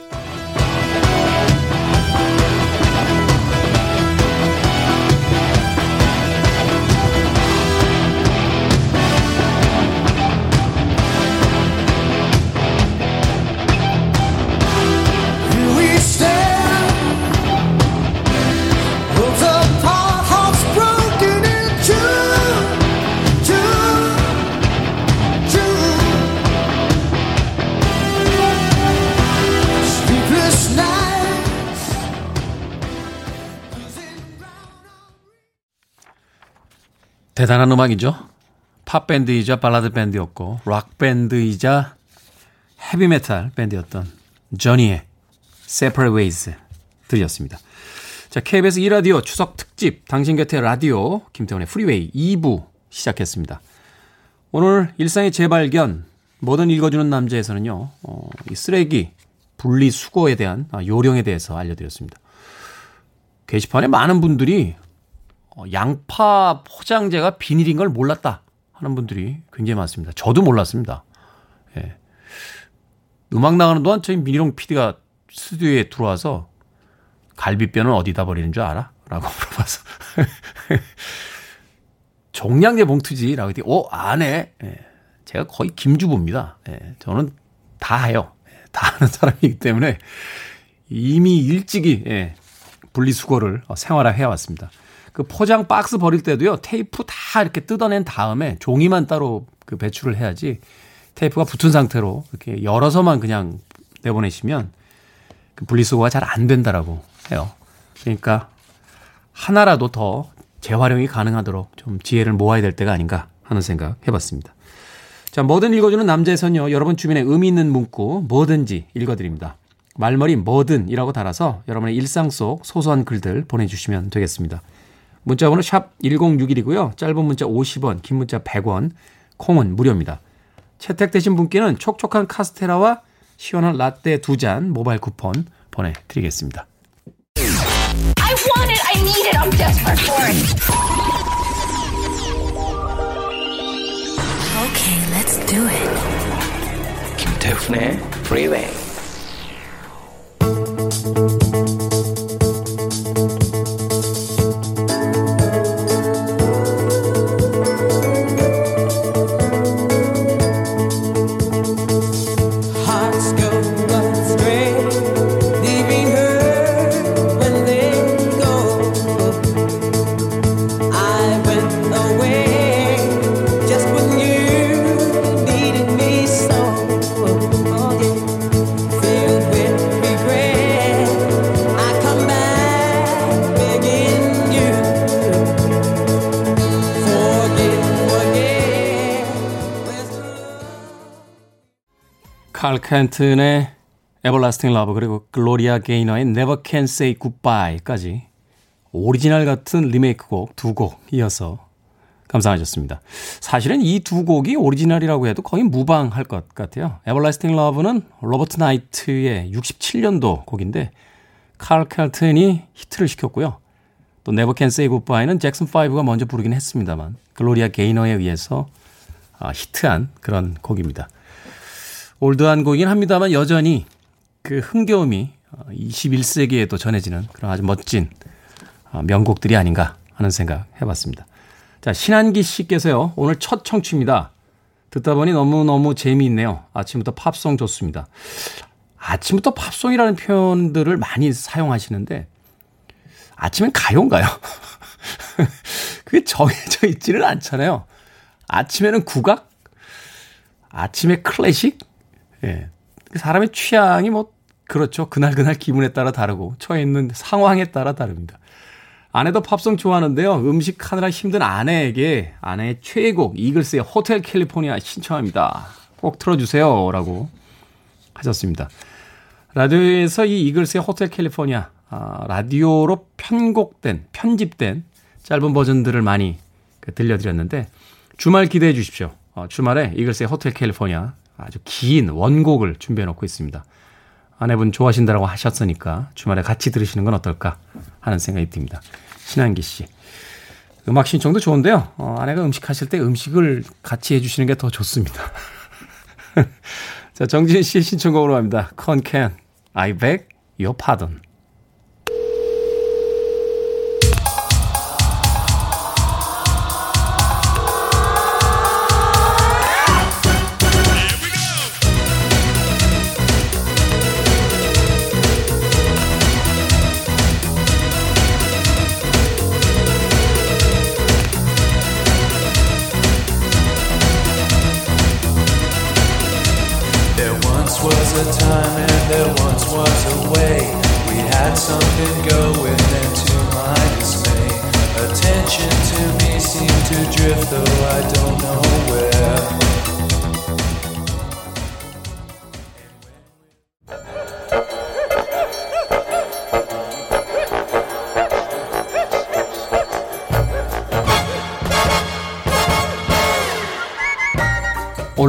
대단한 음악이죠. 팝 밴드이자 발라드 밴드였고 락 밴드이자 헤비메탈 밴드였던 저니의 Separate Ways 들렸습니다. 자, KBS 2라디오 추석 특집 당신 곁에 라디오 김태훈의 프리웨이 2부 시작했습니다. 오늘 일상의 재발견 뭐든 읽어주는 남자에서는요. 어, 이 쓰레기 분리수거에 대한 요령에 대해서 알려드렸습니다. 게시판에 많은 분들이 어, 양파 포장재가 비닐인 걸 몰랐다 하는 분들이 굉장히 많습니다. 저도 몰랐습니다. 예. 음악 나가는 동안 저희 민희롱 PD가 스튜디오에 들어와서 갈비뼈는 어디다 버리는 줄 알아? 라고 (laughs) 물어봐서. 종량제 봉투지. 라고 했더니, 오, 안 해. 예. 제가 거의 김주부입니다. 예. 저는 다 해요. 예. 다 하는 사람이기 때문에 이미 일찍이, 예. 분리수거를 생활화해 왔습니다. 그 포장 박스 버릴 때도요, 테이프 다 이렇게 뜯어낸 다음에 종이만 따로 그 배출을 해야지 테이프가 붙은 상태로 이렇게 열어서만 그냥 내보내시면 그 분리수거가 잘 안 된다라고 해요. 그러니까 하나라도 더 재활용이 가능하도록 좀 지혜를 모아야 될 때가 아닌가 하는 생각 해봤습니다. 자, 뭐든 읽어주는 남자에서는요, 여러분 주변에 의미 있는 문구 뭐든지 읽어드립니다. 말머리 뭐든이라고 달아서 여러분의 일상 속 소소한 글들 보내주시면 되겠습니다. 문자번호 샵 1061이고요. 짧은 문자 50원, 긴 문자 100원, 콩은 무료입니다. 채택되신 분께는 촉촉한 카스테라와 시원한 라떼 두 잔 모바일 쿠폰 보내드리겠습니다. I want it, I need it, I'm desperate for it. Okay, let's do it. 김태훈의 Freeway. 칼 칼튼의 Everlasting Love 그리고 글로리아 게이너의 Never Can Say Goodbye까지 오리지널 같은 리메이크 곡 두 곡 이어서 감상하셨습니다. 사실은 이 두 곡이 오리지널이라고 해도 거의 무방할 것 같아요. Everlasting Love는 로버트 나이트의 67년도 곡인데 칼 칼튼이 히트를 시켰고요. 또 Never Can Say Goodbye는 잭슨 5가 먼저 부르긴 했습니다만 글로리아 게이너에 의해서 아, 히트한 그런 곡입니다. 올드한 곡이긴 합니다만 여전히 그 흥겨움이 21세기에도 어, 전해지는 그런 아주 멋진 어, 명곡들이 아닌가 하는 생각 해봤습니다. 자, 신한기 씨께서요, 오늘 첫 청취입니다. 듣다 보니 너무너무 재미있네요. 아침부터 팝송 좋습니다. 아침부터 팝송이라는 표현들을 많이 사용하시는데, 아침엔 가요인가요? (laughs) 그게 정해져 있지는 않잖아요. 아침에는 국악? 아침에 클래식? 예. 사람의 취향이 뭐, 그렇죠. 그날그날 기분에 따라 다르고, 처해 있는 상황에 따라 다릅니다. 아내도 팝송 좋아하는데요. 음식 하느라 힘든 아내에게 아내의 최애곡 이글스의 호텔 캘리포니아 신청합니다. 꼭 틀어주세요. 라고 하셨습니다. 라디오에서 이 이글스의 호텔 캘리포니아, 아, 라디오로 편곡된, 편집된 짧은 버전들을 많이 그 들려드렸는데 주말 기대해 주십시오. 어, 주말에 이글스의 호텔 캘리포니아 아주 긴 원곡을 준비해 놓고 있습니다. 아내분 좋아하신다고 하셨으니까 주말에 같이 들으시는 건 어떨까 하는 생각이 듭니다. 신한기 씨. 음악 신청도 좋은데요. 어, 아내가 음식 하실 때 음식을 같이 해주시는 게 더 좋습니다. (laughs) 자, 정진 씨의 신청곡으로 갑니다. 컨캔, I beg your pardon.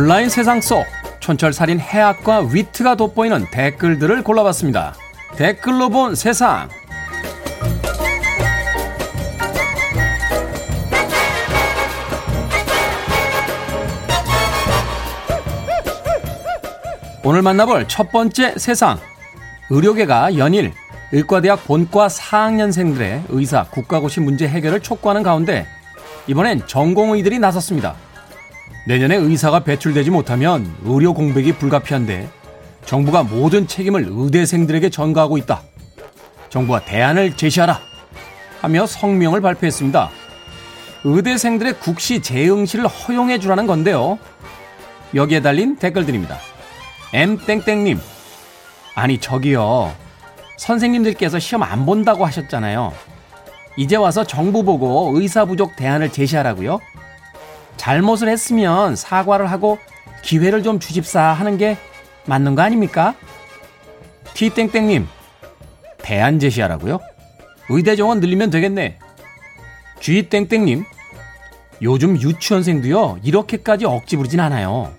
온라인 세상 속 촌철살인 해학과 위트가 돋보이는 댓글들을 골라봤습니다. 댓글로 본 세상. 오늘 만나볼 첫 번째 세상. 의료계가 연일 의과대학 본과 4학년생들의 의사 국가고시 문제 해결을 촉구하는 가운데 이번엔 전공의들이 나섰습니다. 내년에 의사가 배출되지 못하면 의료 공백이 불가피한데 정부가 모든 책임을 의대생들에게 전가하고 있다. 정부가 대안을 제시하라. 하며 성명을 발표했습니다. 의대생들의 국시 재응시를 허용해 주라는 건데요. 여기에 달린 댓글들입니다. M땡땡님. 아니, 저기요. 선생님들께서 시험 안 본다고 하셨잖아요. 이제 와서 정부 보고 의사 부족 대안을 제시하라고요? 잘못을 했으면 사과를 하고 기회를 좀 주십사 하는 게 맞는 거 아닙니까? T땡땡님, 대안 제시하라고요? 의대 정원 늘리면 되겠네. G땡땡님, 요즘 유치원생도요, 이렇게까지 억지 부리진 않아요.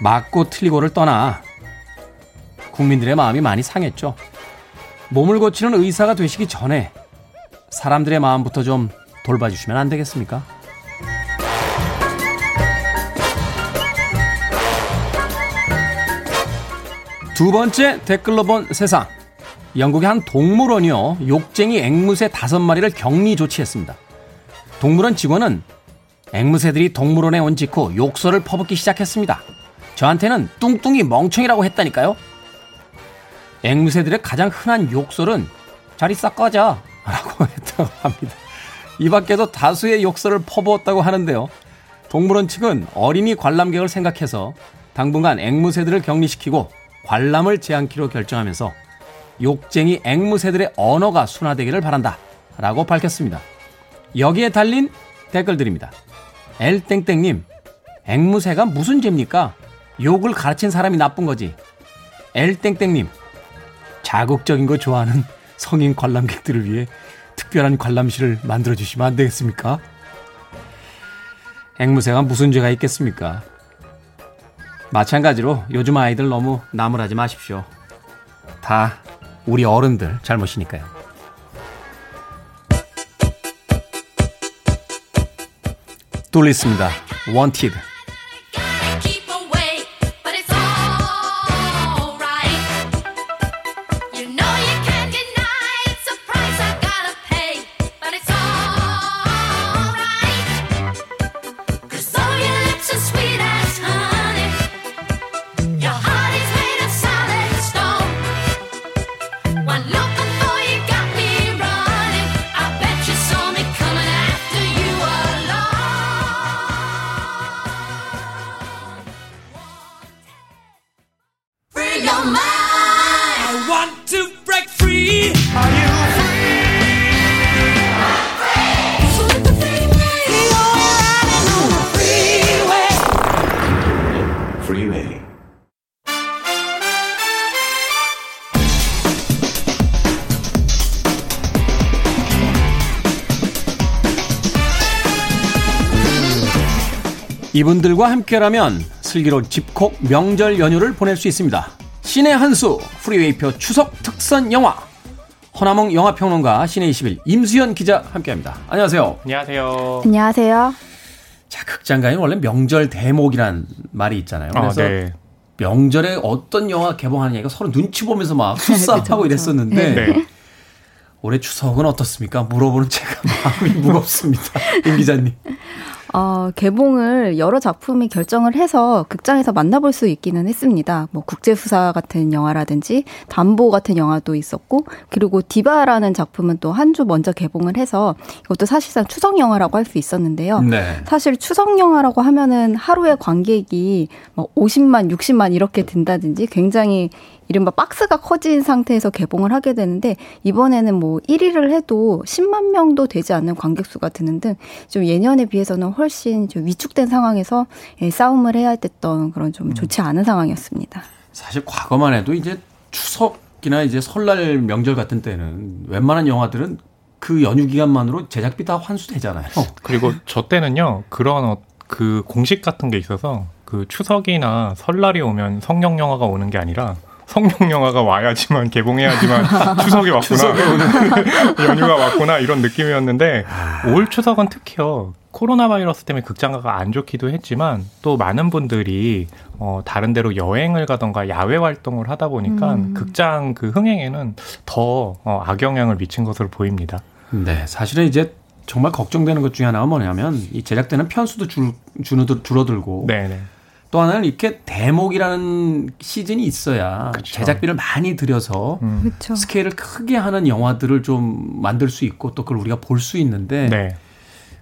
맞고 틀리고를 떠나 국민들의 마음이 많이 상했죠. 몸을 고치는 의사가 되시기 전에 사람들의 마음부터 좀 돌봐주시면 안 되겠습니까? 두 번째 댓글로 본 세상. 영국의 한 동물원이요. 욕쟁이 앵무새 다섯 마리를 격리 조치했습니다. 동물원 직원은 앵무새들이 동물원에 온 직후 욕설을 퍼붓기 시작했습니다. 저한테는 뚱뚱이 멍청이라고 했다니까요. 앵무새들의 가장 흔한 욕설은 자리 싹 꺼져 라고 (laughs) 했다고 합니다. 이 밖에도 다수의 욕설을 퍼부었다고 하는데요. 동물원 측은 어린이 관람객을 생각해서 당분간 앵무새들을 격리시키고 관람을 제한키로 결정하면서 욕쟁이 앵무새들의 언어가 순화되기를 바란다. 라고 밝혔습니다. 여기에 달린 댓글들입니다. 엘땡땡님, 앵무새가 무슨 죄입니까? 욕을 가르친 사람이 나쁜 거지. 엘땡땡님, 자극적인 거 좋아하는 성인 관람객들을 위해 특별한 관람실을 만들어 주시면 안 되겠습니까? 앵무새가 무슨 죄가 있겠습니까? 마찬가지로 요즘 아이들 너무 나무라지 마십시오. 다 우리 어른들 잘못이니까요. 뚫리습니다. 원 이분들과 함께라면 슬기로운 집콕 명절 연휴를 보낼 수 있습니다. 신의 한수 프리웨이표 추석 특선 영화 허나몽 영화평론가 신의 21 임수연 기자 함께합니다. 안녕하세요. 안녕하세요. 안녕하세요. 자 극장가에는 원래 명절 대목이란 말이 있잖아요. 아, 그래서 네. 명절에 어떤 영화 개봉하느냐 이거 서로 눈치 보면서 막 (laughs) 수싸하고 이랬었는데 네. 올해 추석은 어떻습니까? 물어보는 제가 (laughs) 마음이 무겁습니다. 임 기자님. 어, 개봉을 여러 작품이 결정을 해서 극장에서 만나볼 수 있기는 했습니다. 뭐 국제수사 같은 영화라든지 담보 같은 영화도 있었고 그리고 디바라는 작품은 또 한 주 먼저 개봉을 해서 이것도 사실상 추석 영화라고 할 수 있었는데요. 네. 사실 추석 영화라고 하면은 하루에 관객이 뭐 50만, 60만 이렇게 든다든지 굉장히 이른바 박스가 커진 상태에서 개봉을 하게 되는데 이번에는 뭐 1위를 해도 10만 명도 되지 않는 관객 수가 드는 등 좀 예년에 비해서는 훨씬 좀 위축된 상황에서 예, 싸움을 해야 됐던 그런 좀 좋지 않은 상황이었습니다. 사실 과거만 해도 이제 추석이나 이제 설날 명절 같은 때는 웬만한 영화들은 그 연휴 기간만으로 제작비 다 환수되잖아요. 그리고 (laughs) 저 때는요 그런 어, 그 공식 같은 게 있어서 그 추석이나 설날이 오면 성령 영화가 오는 게 아니라 성령 영화가 와야지만 개봉해야지만 (laughs) 추석이 왔구나. (laughs) 연휴가 왔구나 이런 느낌이었는데 올 추석은 특히요 코로나 바이러스 때문에 극장가가 안 좋기도 했지만 또 많은 분들이 어 다른 데로 여행을 가던가 야외 활동을 하다 보니까 음. 극장 그 흥행에는 더 어, 악영향을 미친 것으로 보입니다. 네, 사실은 이제 정말 걱정되는 것 중에 하나가 뭐냐면 이 제작되는 편수도 줄, 줄어들, 줄어들고 네네. 또 하나는 이렇게 대목이라는 시즌이 있어야 제작비를 많이 들여서 그렇죠. 스케일을 크게 하는 영화들을 좀 만들 수 있고 또 그걸 우리가 볼 수 있는데 네.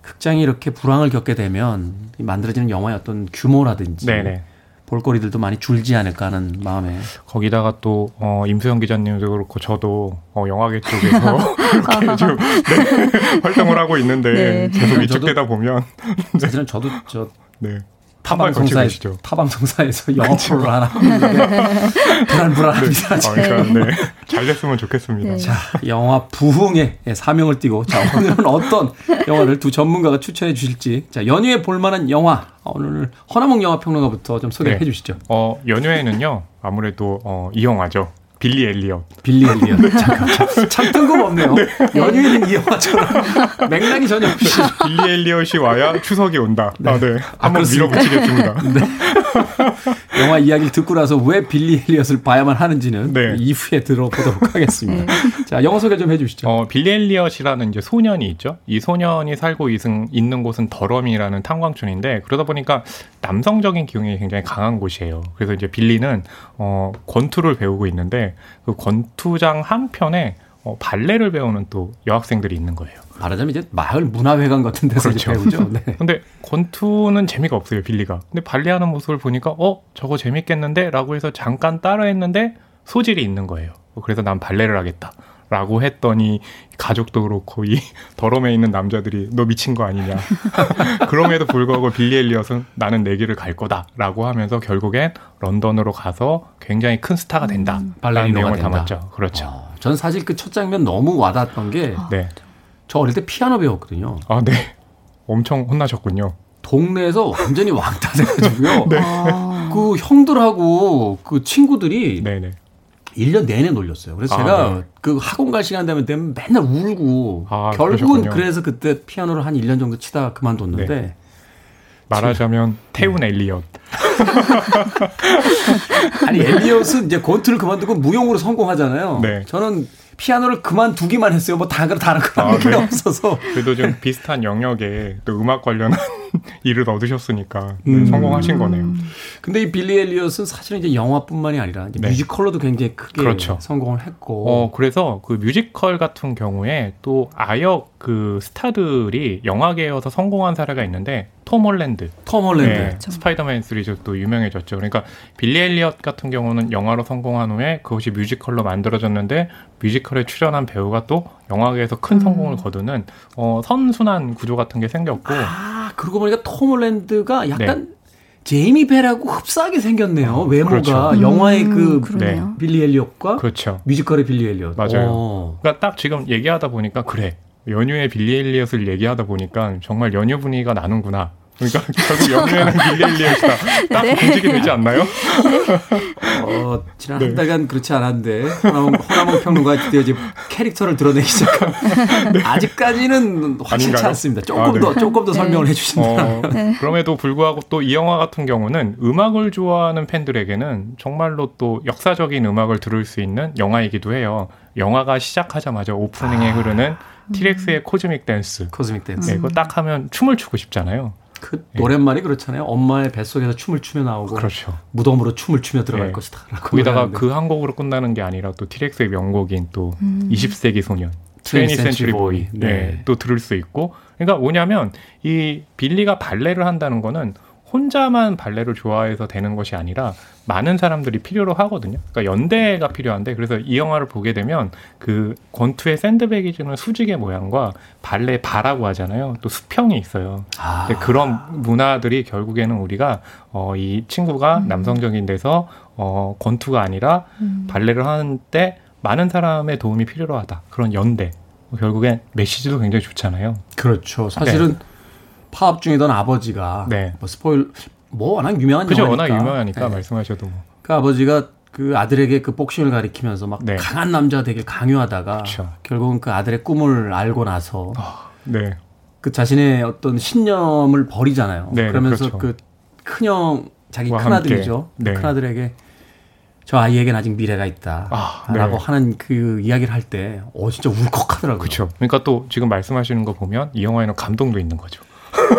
극장이 이렇게 불황을 겪게 되면 이 만들어지는 영화의 어떤 규모라든지 네네. 볼거리들도 많이 줄지 않을까 하는 마음에 거기다가 또 어, 임수영 기자님도 그렇고 저도 어, 영화계 쪽에서 (laughs) 이렇게 좀 네, (laughs) 활동을 하고 있는데 네. 계속 위축되다 보면 사실은 저도 저 네. 타방송사 계시죠. 타방송사에서 영화 프로를 하나 (laughs) 불안불안합니다. 네. 어, 그러니까, 네. 잘 됐으면 좋겠습니다. 자, 영화 부흥의 사명을 띠고 자 오늘은 어떤 영화를 두 전문가가 추천해 주실지 자 연휴에 볼만한 영화 오늘 허나몽 영화 평론가부터 좀 소개해 네. 주시죠. 어, 연휴에는요 아무래도 어, 이 영화죠. 빌리 엘리엇. 빌리 (laughs) 엘리엇. 잠깐 참, 참 뜬금없네요. 연휴에는 이 영화처럼 (laughs) 맥락이 전혀 없이 빌리 엘리엇이 와야 추석이 온다. 아, 네. 한번 그렇습니까? 밀어붙이겠습니다. (laughs) 네. (laughs) 영화 이야기를 듣고 나서 왜 빌리 엘리엇을 봐야만 하는지는 이후에 들어보도록 (laughs) 하겠습니다. 자, 영화 소개 좀 해주시죠. 어, 빌리 엘리엇이라는 이제 소년이 있죠. 이 소년이 살고 있은, 있는 곳은 더럼이라는 탄광촌인데 그러다 보니까 남성적인 기운이 굉장히 강한 곳이에요. 그래서 이제 빌리는 어, 권투를 배우고 있는데 그 권투장 한 편에 어, 발레를 배우는 또 여학생들이 있는 거예요. 말하자면 이제 마을 문화회관 같은 데서 이제 배우죠. (laughs) 네. 근데 권투는 재미가 없어요, 빌리가. 근데 발레하는 모습을 보니까 어, 저거 재밌겠는데? 라고 해서 잠깐 따라했는데 소질이 있는 거예요. 그래서 난 발레를 하겠다. 라고 했더니 가족도 그렇고 이 (laughs) 더럼에 있는 남자들이 너 미친 거 아니냐. (laughs) 그럼에도 불구하고 빌리 엘리엇은 나는 내 길을 갈 거다 라고 하면서 결국엔 런던으로 가서 굉장히 큰 스타가 된다. 라는 발레리노가 내용을 된다. 담았죠. 그렇죠. 전 사실 그 첫 장면 너무 와닿았던 게 네. 저 어릴 때 피아노 배웠거든요. 아, 네. 엄청 혼나셨군요. 동네에서 완전히 왕따 돼가지고요. (laughs) 네. 그 형들하고 그 친구들이 네네. 1년 내내 놀렸어요. 그래서 아, 제가 네. 그 학원 갈 시간 되면 되면 맨날 울고 아, 결국은 그러셨군요. 그래서 그때 피아노를 한 1년 정도 치다가 그만뒀는데 네. 말하자면 태훈 엘리엇. (laughs) 아니 엘리엇은 이제 권투를 그만두고 무용으로 성공하잖아요. 네. 저는 피아노를 그만두기만 했어요. 뭐 다른 다른 거 아, 네. 없어서. 그래도 좀 (laughs) 비슷한 영역에 또 음악 관련한 (laughs) 일을 얻으셨으니까 네, 음. 성공하신 거네요. 근데 이 빌리 엘리엇은 사실은 이제 영화뿐만이 아니라 이제 뮤지컬로도 굉장히 크게 네. 그렇죠. 성공을 했고. 어, 그래서 그 뮤지컬 같은 경우에 또 아역 그 스타들이 영화계에서 성공한 사례가 있는데 톰 홀랜드. 톰 홀랜드. 네, 스파이더맨 시리즈 또 유명해졌죠. 그러니까 빌리 엘리엇 같은 경우는 영화로 성공한 후에 그것이 뮤지컬로 만들어졌는데 뮤지컬에 출연한 배우가 또 영화계에서 큰 성공을 거두는 어, 선순환 구조 같은 게 생겼고 아, 그러고 보니까 톰 홀랜드가 약간 제이미 벨하고 흡사하게 생겼네요. 외모가 그렇죠. 영화의 그 음, 그러네요. 빌리 엘리엇과 그렇죠. 뮤지컬의 빌리 엘리엇. 맞아요. 어. 그러니까 딱 지금 얘기하다 보니까 그래 연휴에 빌리 엘리엇을 얘기하다 보니까 정말 연휴 분위기가 나는구나. 그러니까 결국 연휴에는 빌리 엘리엇이다. (laughs) 딱 네. 공직이 되지 않나요? (laughs) 어, 지난 네. 한 달간 그렇지 않았는데 호남홍, 호남홍 평론가 드디어 이제 캐릭터를 드러내기 시작한 (laughs) 아직까지는 확실치 네. 아닌가요? 않습니다. 조금 아, 네. 더 조금 더 설명을 네. 해주신다면. 어, 그럼에도 불구하고 또 이 영화 같은 경우는 음악을 좋아하는 팬들에게는 정말로 또 역사적인 음악을 들을 수 있는 영화이기도 해요. 영화가 시작하자마자 오프닝에 흐르는 티렉스의 Cosmic Dancer. Cosmic Dancer. 네, 그거 딱 하면 춤을 추고 싶잖아요. 그 노랫말이 그렇잖아요. 엄마의 뱃속에서 춤을 추며 나오고 그렇죠. 무덤으로 춤을 추며 들어갈 네. 것이다. 라고 거기다가. 그 한 곡으로 끝나는 게 아니라 또 티렉스의 명곡인 또 음. 20세기 소년, 20th 20th Century Boy, 네. 네. 또 들을 수 있고, 그러니까 뭐냐면 이 빌리가 발레를 한다는 거는 혼자만 발레를 좋아해서 되는 것이 아니라 많은 사람들이 필요로 하거든요. 그러니까 연대가 필요한데 그래서 이 영화를 보게 되면 그 권투의 샌드백이 주는 수직의 모양과 발레 바라고 하잖아요. 또 수평이 있어요. 아. 그런 문화들이 결국에는 우리가 어, 이 친구가 남성적인 데서 어, 권투가 아니라 발레를 하는데 많은 사람의 도움이 필요로 하다. 그런 연대. 결국엔 메시지도 굉장히 좋잖아요. 그렇죠. 사실은 파업 중이던 아버지가 네. 뭐 스포일 뭐 워낙 유명한 그죠? 영화니까. 워낙 유명하니까 네. 말씀하셔도 뭐. 그 아버지가 그 아들에게 그 복싱을 가리키면서 막 네. 강한 남자 되길 강요하다가 그렇죠. 결국은 그 아들의 꿈을 알고 나서 네. 그 자신의 어떤 신념을 버리잖아요. 네, 그러면서 그렇죠. 그 큰형 자기 와 큰아들이죠. 함께. 네. 큰아들에게 저 아이에겐 아직 미래가 있다. 아, 라고 네. 하는 그 이야기를 할 때, 어, 진짜 울컥하더라고요. 그렇죠. 그러니까 또 지금 말씀하시는 거 보면 이 영화에는 감동도 있는 거죠.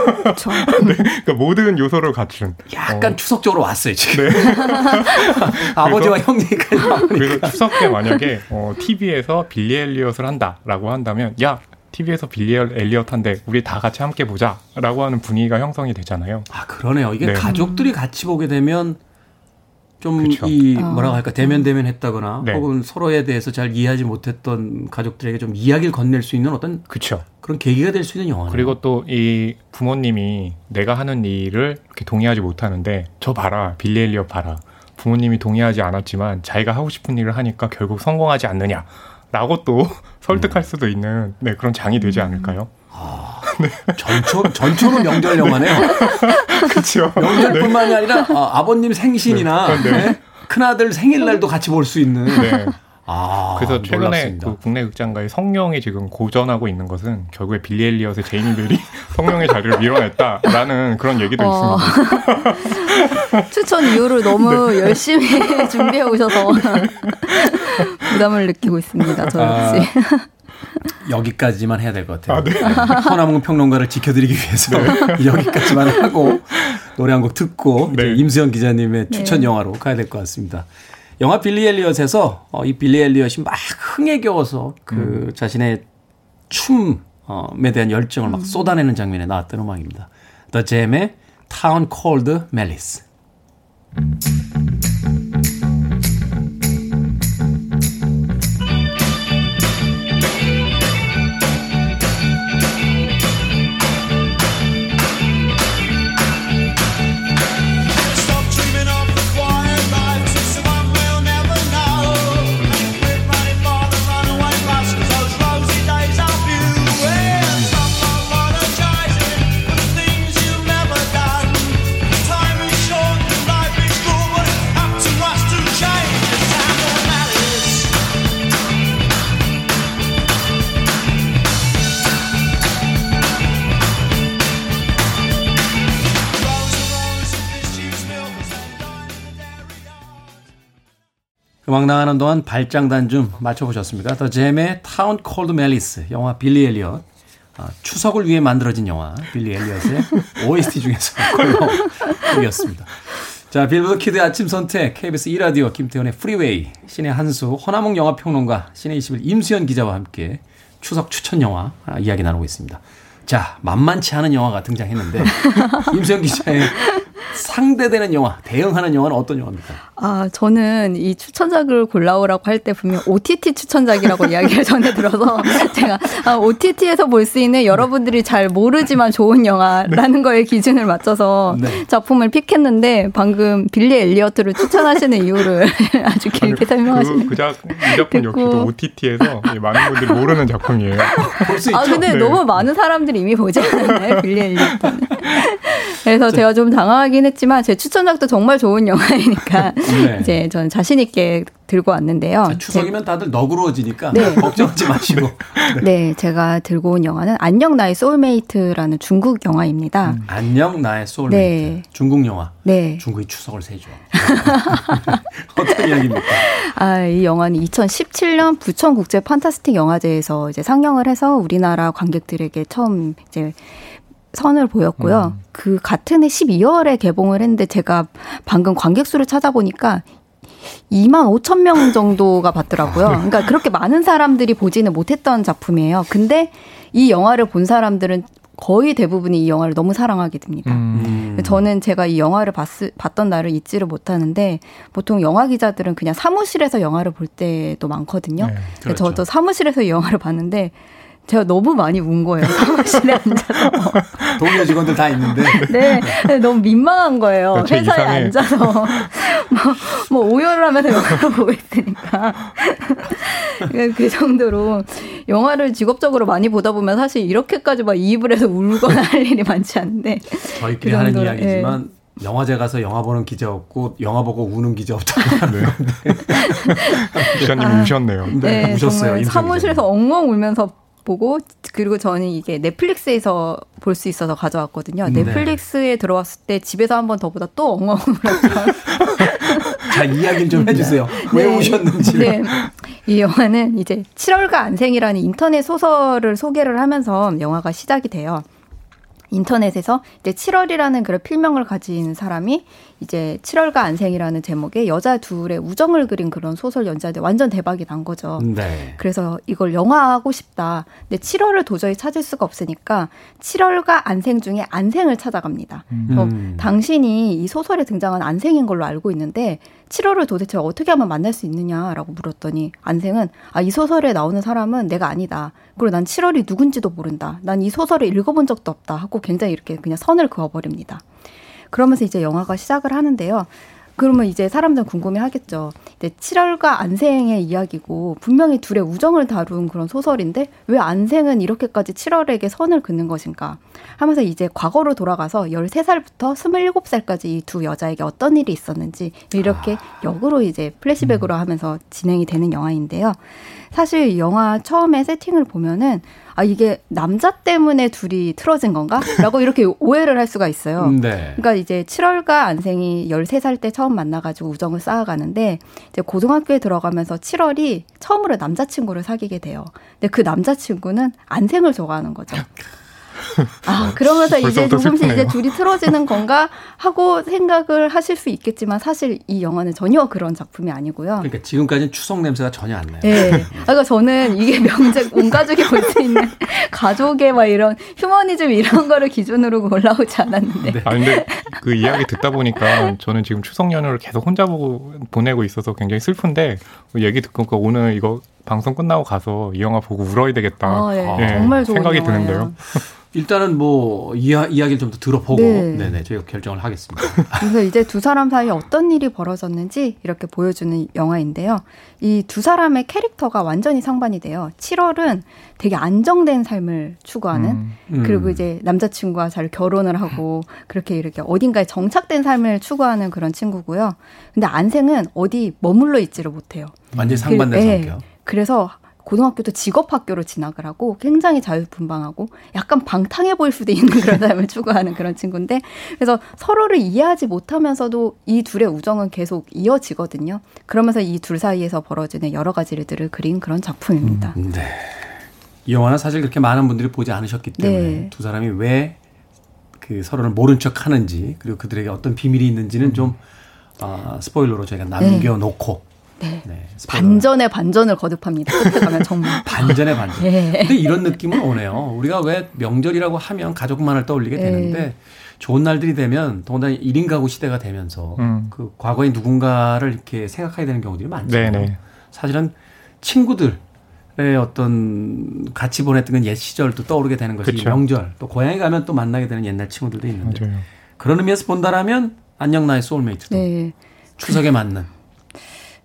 그렇죠. (laughs) 네. 그러니까 모든 요소를 갖춘. 약간 어, 추석적으로 왔어요, 지금. 네. (laughs) 아버지와 형 얘기까지 나오니까. 그래서 추석 때 만약에 어, TV에서 빌리 엘리엇을 한다라고 한다면 야 TV에서 빌리 엘리엇 한데 우리 다 같이 함께 보자라고 하는 분위기가 형성이 되잖아요. 아, 그러네요. 이게 네. 가족들이 같이 보게 되면 좀 그쵸. 이 아. 뭐라고 할까 대면 대면 했다거나 네. 혹은 서로에 대해서 잘 이해하지 못했던 가족들에게 좀 이야기를 건넬 수 있는 어떤 그렇죠. 그런 계기가 될 수 있는 영화네요. 그리고 또 이 부모님이 내가 하는 일을 이렇게 동의하지 못하는데 저 봐라 빌리 엘리엇 봐라 부모님이 동의하지 않았지만 자기가 하고 싶은 일을 하니까 결국 성공하지 않느냐라고 또 (laughs) 설득할 수도 있는 네, 그런 장이 되지 않을까요? 전초 전초로 명절 영화네요. (laughs) 그렇죠. 명절뿐만이 아니라 아, 버님 생신이나 네. 네. 큰아들 생일날도 같이 볼 수 있는. 네. 아, 그래서 최근에. 그 국내 극장가의 성룡이 지금 고전하고 있는 것은 결국에 빌리 엘리엇의 제이미 벨이 (laughs) 성룡의 자리를 밀어냈다라는 그런 얘기도 어. 있습니다. (laughs) 추천 이유를 너무 열심히 준비해 오셔서 부담을 느끼고 있습니다. 저 아, 역시. 여기까지만 해야 될 것 같아요. 아, 네. 허남웅 평론가를 지켜드리기 위해서 (laughs) 여기까지만 하고 노래 한 곡 듣고 네. 임수영 기자님의 추천 네. 영화로 가야 될 것 같습니다. 영화 빌리 엘리엇에서 어, 이 빌리 엘리엇이 막 흥에 겨워서 그 음. 자신의 춤에 대한 열정을 막 쏟아내는 장면에 나왔던 음악입니다. The Jam의 Town Called Malice. 음악 나가는 동안 발장단 좀 맞춰보셨습니까? 더 잼의 Town Called Malice 영화 빌리 엘리엇 아, 추석을 위해 만들어진 영화 빌리 엘리엇의 (laughs) OST 중에서 골라드렸습니다. 자 빌보드 키드 아침 선택 KBS 2라디오 김태훈의 프리웨이 신의 한수 허남웅 영화평론가 씨네21 임수연 기자와 함께 추석 추천 영화 아, 이야기 나누고 있습니다. 자 만만치 않은 영화가 등장했는데 (laughs) 임수연 기자의 상대되는 영화, 대응하는 영화는 어떤 영화입니까? 아, 저는 이 추천작을 골라오라고 할 때 분명 OTT 추천작이라고 (laughs) 이야기를 전에 들어서 (laughs) 제가 아, OTT에서 볼 수 있는 여러분들이 잘 모르지만 좋은 영화라는 거에 기준을 맞춰서 네. 작품을 픽했는데 방금 빌리 엘리어트를 추천하시는 이유를 아주 길게 설명하시는 그, 그 작, 이 작품 역시도 OTT에서 많은 분들이 모르는 작품이에요. 아, 근데 네. 너무 많은 사람들이 이미 보지 않았나요? 빌리 엘리어트는. 그래서 제가 좀 당황하긴 했지만 제 추천작도 정말 좋은 영화이니까 네. 이제 저는 자신 있게 들고 왔는데요. 자, 추석이면 다들 너그러워지니까 네. (laughs) 걱정하지 마시고. (laughs) 네, 제가 들고 온 영화는 안녕 나의 소울메이트라는 중국 영화입니다. 안녕 나의 소울메이트. 네. 중국 영화. 네. 중국이 추석을 세죠. (laughs) 어떤 이야기입니까? 아, 이 영화는 2017년 부천 국제 판타스틱 영화제에서 이제 상영을 해서 우리나라 관객들에게 처음 이제 선을 보였고요. 그 같은 해 12월에 개봉을 했는데 제가 방금 관객 수를 찾아보니까 2만 5천 명 (laughs) 정도가 봤더라고요. 그러니까 그렇게 많은 사람들이 보지는 못했던 작품이에요. 근데 이 영화를 본 사람들은 거의 대부분이 이 영화를 너무 사랑하게 됩니다. 음. 저는 제가 이 영화를 봤, 봤던 날을 잊지를 못하는데 보통 영화 기자들은 그냥 사무실에서 영화를 볼 때도 많거든요. 네, 그렇죠. 저도 사무실에서 이 영화를 봤는데 제가 너무 많이 운 거예요. (laughs) 사무실에 앉아서. 동료 직원들 다 있는데. (laughs) 네, 너무 민망한 거예요. 제 회사에 이상해. 앉아서 (laughs) 뭐, 뭐 오열을 하면서 영화를 보고 있으니까 그- 그 정도로 영화를 직업적으로 많이 보다 보면 사실 이렇게까지 막 이입을 해서 울거나 할 일이 많지 않은데 저희끼리 그 하는 이야기지만 영화제 가서 영화 보는 기자 없고 영화 보고 우는 기자 없다고 하는 건데. 기자님이 아, 우셨네요. 네, 우셨어요. 정말 임수영 사무실에서 엉엉 울면서 보고 그리고 저는 이게 넷플릭스에서 볼 수 있어서 가져왔거든요. 네. 넷플릭스에 들어왔을 때 집에서 한 번 더 보다 또 엉엉 울었어요. (laughs) 자, 이야기를 좀 해주세요. 왜 네. 우셨는지. 네. 이 영화는 이제 7월과 안생이라는 인터넷 소설을 소개를 하면서 영화가 시작이 돼요. 인터넷에서 이제 7월이라는 그런 필명을 가진 사람이 이제 7월과 안생이라는 제목의 여자 둘의 우정을 그린 그런 소설 연재인데 완전 대박이 난 거죠. 네. 그래서 이걸 영화하고 싶다. 근데 7월을 도저히 찾을 수가 없으니까 7월과 안생 중에 안생을 찾아갑니다. 그래서 음. 당신이 이 소설에 등장한 안생인 걸로 알고 있는데 7월을 도대체 어떻게 하면 만날 수 있느냐라고 물었더니 안생은 아, 이 소설에 나오는 사람은 내가 아니다. 그리고 난 7월이 누군지도 모른다. 난 이 소설을 읽어본 적도 없다. 하고 굉장히 이렇게 그냥 선을 그어버립니다. 그러면서 이제 영화가 시작을 하는데요. 그러면 이제 사람들은 궁금해 하겠죠. 이제 7월과 안생의 이야기고 분명히 둘의 우정을 다룬 그런 소설인데 왜 안생은 이렇게까지 7월에게 선을 긋는 것인가 하면서 이제 과거로 돌아가서 13살부터 27살까지 이 두 여자에게 어떤 일이 있었는지 이렇게 역으로 이제 플래시백으로 하면서 진행이 되는 영화인데요. 사실 이 영화 처음에 세팅을 보면은 아 이게 남자 때문에 둘이 틀어진 건가? 라고 이렇게 (laughs) 오해를 할 수가 있어요. 네. 그러니까 이제 7월과 안생이 13살 때 처음 만나가지고 우정을 쌓아가는데 이제 고등학교에 들어가면서 7월이 처음으로 남자친구를 사귀게 돼요. 근데 그 남자친구는 안생을 좋아하는 거죠. (laughs) 아, 그러면서 이제 조금씩 슬프네요. 이제 둘이 틀어지는 건가 하고 생각을 하실 수 있겠지만 사실 이 영화는 전혀 그런 작품이 아니고요. 그러니까 지금까지는 추석 냄새가 전혀 안 나요. 네. 그러니까 저는 이게 명작, 온 가족이 볼 수 있는 (laughs) 가족의 막 이런 휴머니즘 이런 거를 기준으로 올라오지 않았는데. 아 근데 그 이야기 듣다 보니까 저는 지금 추석 연휴를 계속 혼자 보고 보내고 있어서 굉장히 슬픈데 그 얘기 듣고 그 오늘 이거 방송 끝나고 가서 이 영화 보고 울어야 되겠다. 아, 예. 예, 정말 좋은 생각이 영화예요. 드는데요. (laughs) 일단은 뭐 이야, 이야기를 좀 더 들어보고 네. 네. 네 저희가 결정을 하겠습니다. (laughs) 그래서 이제 두 사람 사이에 어떤 일이 벌어졌는지 이렇게 보여주는 영화인데요. 이 두 사람의 캐릭터가 완전히 상반이 돼요. 7월은 되게 안정된 삶을 추구하는 음. 그리고 이제 남자친구와 잘 결혼을 하고 그렇게 이렇게 어딘가에 정착된 삶을 추구하는 그런 친구고요. 근데 안생은 어디 머물러 있지를 못해요. 완전히 상반된 그- 예. 성격. 그래서 고등학교도 직업학교로 진학을 하고 굉장히 자유분방하고 약간 방탕해 보일 수도 있는 그런 (laughs) 삶을 추구하는 그런 친구인데 그래서 서로를 이해하지 못하면서도 이 둘의 우정은 계속 이어지거든요. 그러면서 이 둘 사이에서 벌어지는 여러 가지 일들을 그린 그런 작품입니다. 네. 이 영화는 사실 그렇게 많은 분들이 보지 않으셨기 때문에 네. 두 사람이 왜 그 서로를 모른 척 하는지 그리고 그들에게 어떤 비밀이 있는지는 좀 아, 스포일러로 저희가 남겨놓고 네. 네, 스포일러. 반전의 반전을 거듭합니다. 끝에 가면 정말. (laughs) 반전의 반전. 예. 근데 이런 느낌은 오네요. 우리가 왜 명절이라고 하면 가족만을 떠올리게 예. 되는데 좋은 날들이 되면 더군다나 1인 가구 시대가 되면서 음. 그 과거의 누군가를 이렇게 생각하게 되는 경우들이 많잖아요. 네네. 사실은 친구들 의 어떤 같이 보냈던 건옛 시절도 떠오르게 되는 것이 그쵸. 명절 또 고향에 가면 또 만나게 되는 옛날 친구들도 있는데 맞아요. 그런 의미에서 본다라면 안녕 나의 소울메이트도 네. 추석에 맞는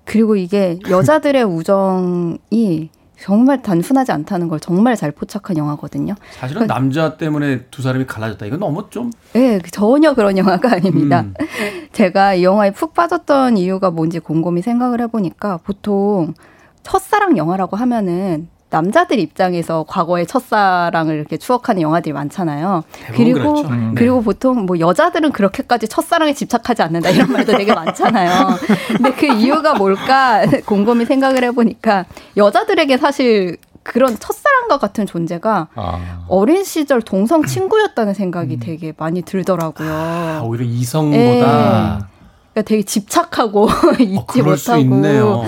그리고 이게 여자들의 (laughs) 우정이 정말 단순하지 않다는 걸 정말 잘 포착한 영화거든요. 사실은 남자 때문에 두 사람이 갈라졌다. 이건 너무 좀 네, 전혀 그런 영화가 아닙니다. 음. (laughs) 제가 이 영화에 푹 빠졌던 이유가 뭔지 곰곰이 생각을 해보니까 보통 첫사랑 영화라고 하면은 남자들 입장에서 과거의 첫사랑을 이렇게 추억하는 영화들이 많잖아요. 그리고 그렇죠. 음, 네. 그리고 보통 뭐 여자들은 그렇게까지 첫사랑에 집착하지 않는다 이런 말도 되게 많잖아요. 근데 그 이유가 뭘까 (laughs) 곰곰이 생각을 해보니까 여자들에게 사실 그런 첫사랑과 같은 존재가 아. 어린 시절 동성 친구였다는 생각이 되게 많이 들더라고요. 아, 오히려 이성보다 예. 그러니까 되게 집착하고 (laughs) 잊지 어, 그럴 수 못하고. 있네요.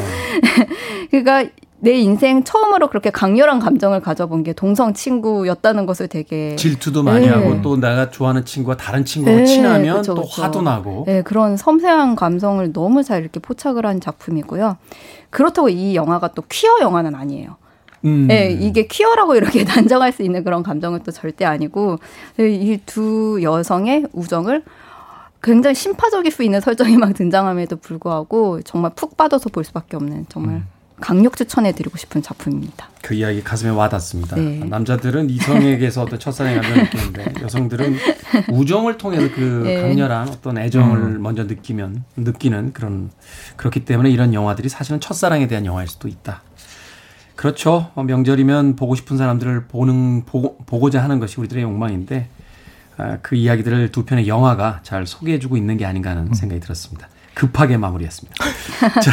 (laughs) 그러니까 내 인생 처음으로 그렇게 강렬한 감정을 가져본 게 동성 친구였다는 것을 되게 질투도 많이 예. 하고 또 내가 좋아하는 친구가 다른 친구가 네, 친하면 그쵸, 또 그쵸. 화도 나고 네, 그런 섬세한 감성을 너무 잘 이렇게 포착을 한 작품이고요. 그렇다고 이 영화가 또 퀴어 영화는 아니에요. 음. 네, 이게 퀴어라고 이렇게 (laughs) 단정할 수 있는 그런 감정은 또 절대 아니고 이 두 여성의 우정을 굉장히 심파적일 수 있는 설정이 막 등장함에도 불구하고 정말 푹 빠져서 볼 수밖에 없는 정말 음. 강력 추천해 드리고 싶은 작품입니다. 그 이야기 가슴에 와닿습니다. 네. 남자들은 이성에게서 어떤 첫사랑의 감정을 느끼는데 (laughs) 여성들은 우정을 통해서 그 네. 강렬한 어떤 애정을 먼저 느끼면 느끼는 그런 그렇기 때문에 이런 영화들이 사실은 첫사랑에 대한 영화일 수도 있다. 그렇죠. 어, 명절이면 보고 싶은 사람들을 보는 보고, 보고자 하는 것이 우리들의 욕망인데 아, 그 이야기들을 두 편의 영화가 잘 소개해주고 있는 게 아닌가 하는 생각이 들었습니다. 급하게 마무리했습니다. (laughs) 자,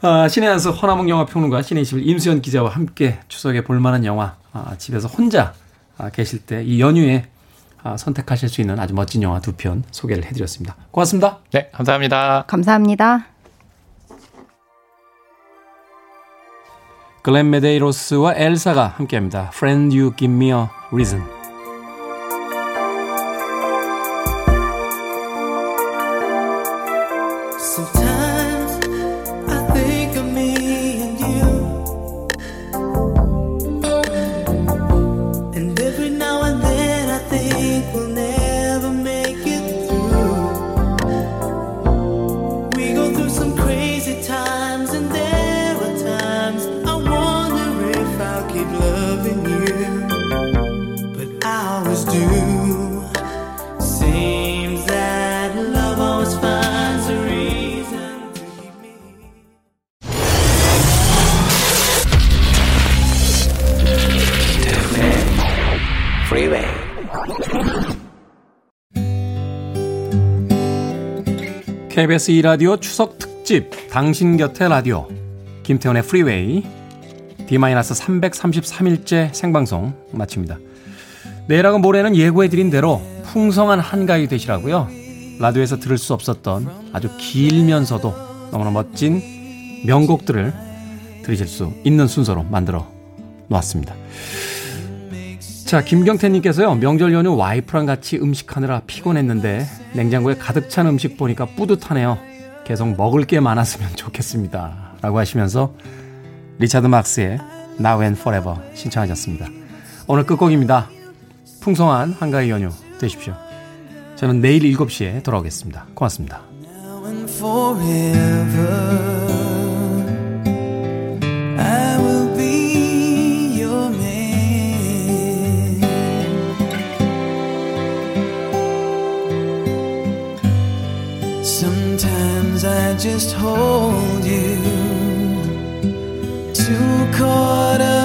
아, 신의 한수 허나몽 영화평론가 신의 21 임수연 기자와 함께 추석에 볼만한 영화 아, 집에서 혼자 아, 계실 때 이 연휴에 아, 선택하실 수 있는 아주 멋진 영화 두 편 소개를 해드렸습니다. 고맙습니다. 네, 감사합니다. 감사합니다. 글렌 메데이로스와 엘사가 함께합니다. Friend, you give me a reason. KBS 2라디오 추석 특집 당신 곁에 라디오 김태훈의 프리웨이 D-333일째 생방송 마칩니다. 내일하고 모레는 예고해드린 대로 풍성한 한가위 되시라고요. 라디오에서 들을 수 없었던 아주 길면서도 너무나 멋진 명곡들을 들으실 수 있는 순서로 만들어 놓았습니다. 자, 김경태님께서요, 명절 연휴 와이프랑 같이 음식하느라 피곤했는데, 냉장고에 가득 찬 음식 보니까 뿌듯하네요. 계속 먹을 게 많았으면 좋겠습니다. 라고 하시면서, 리차드 막스의 Now and Forever 신청하셨습니다. 오늘 끝곡입니다. 풍성한 한가위 연휴 되십시오. 저는 내일 7시에 돌아오겠습니다. 고맙습니다. just hold you. Too caught up.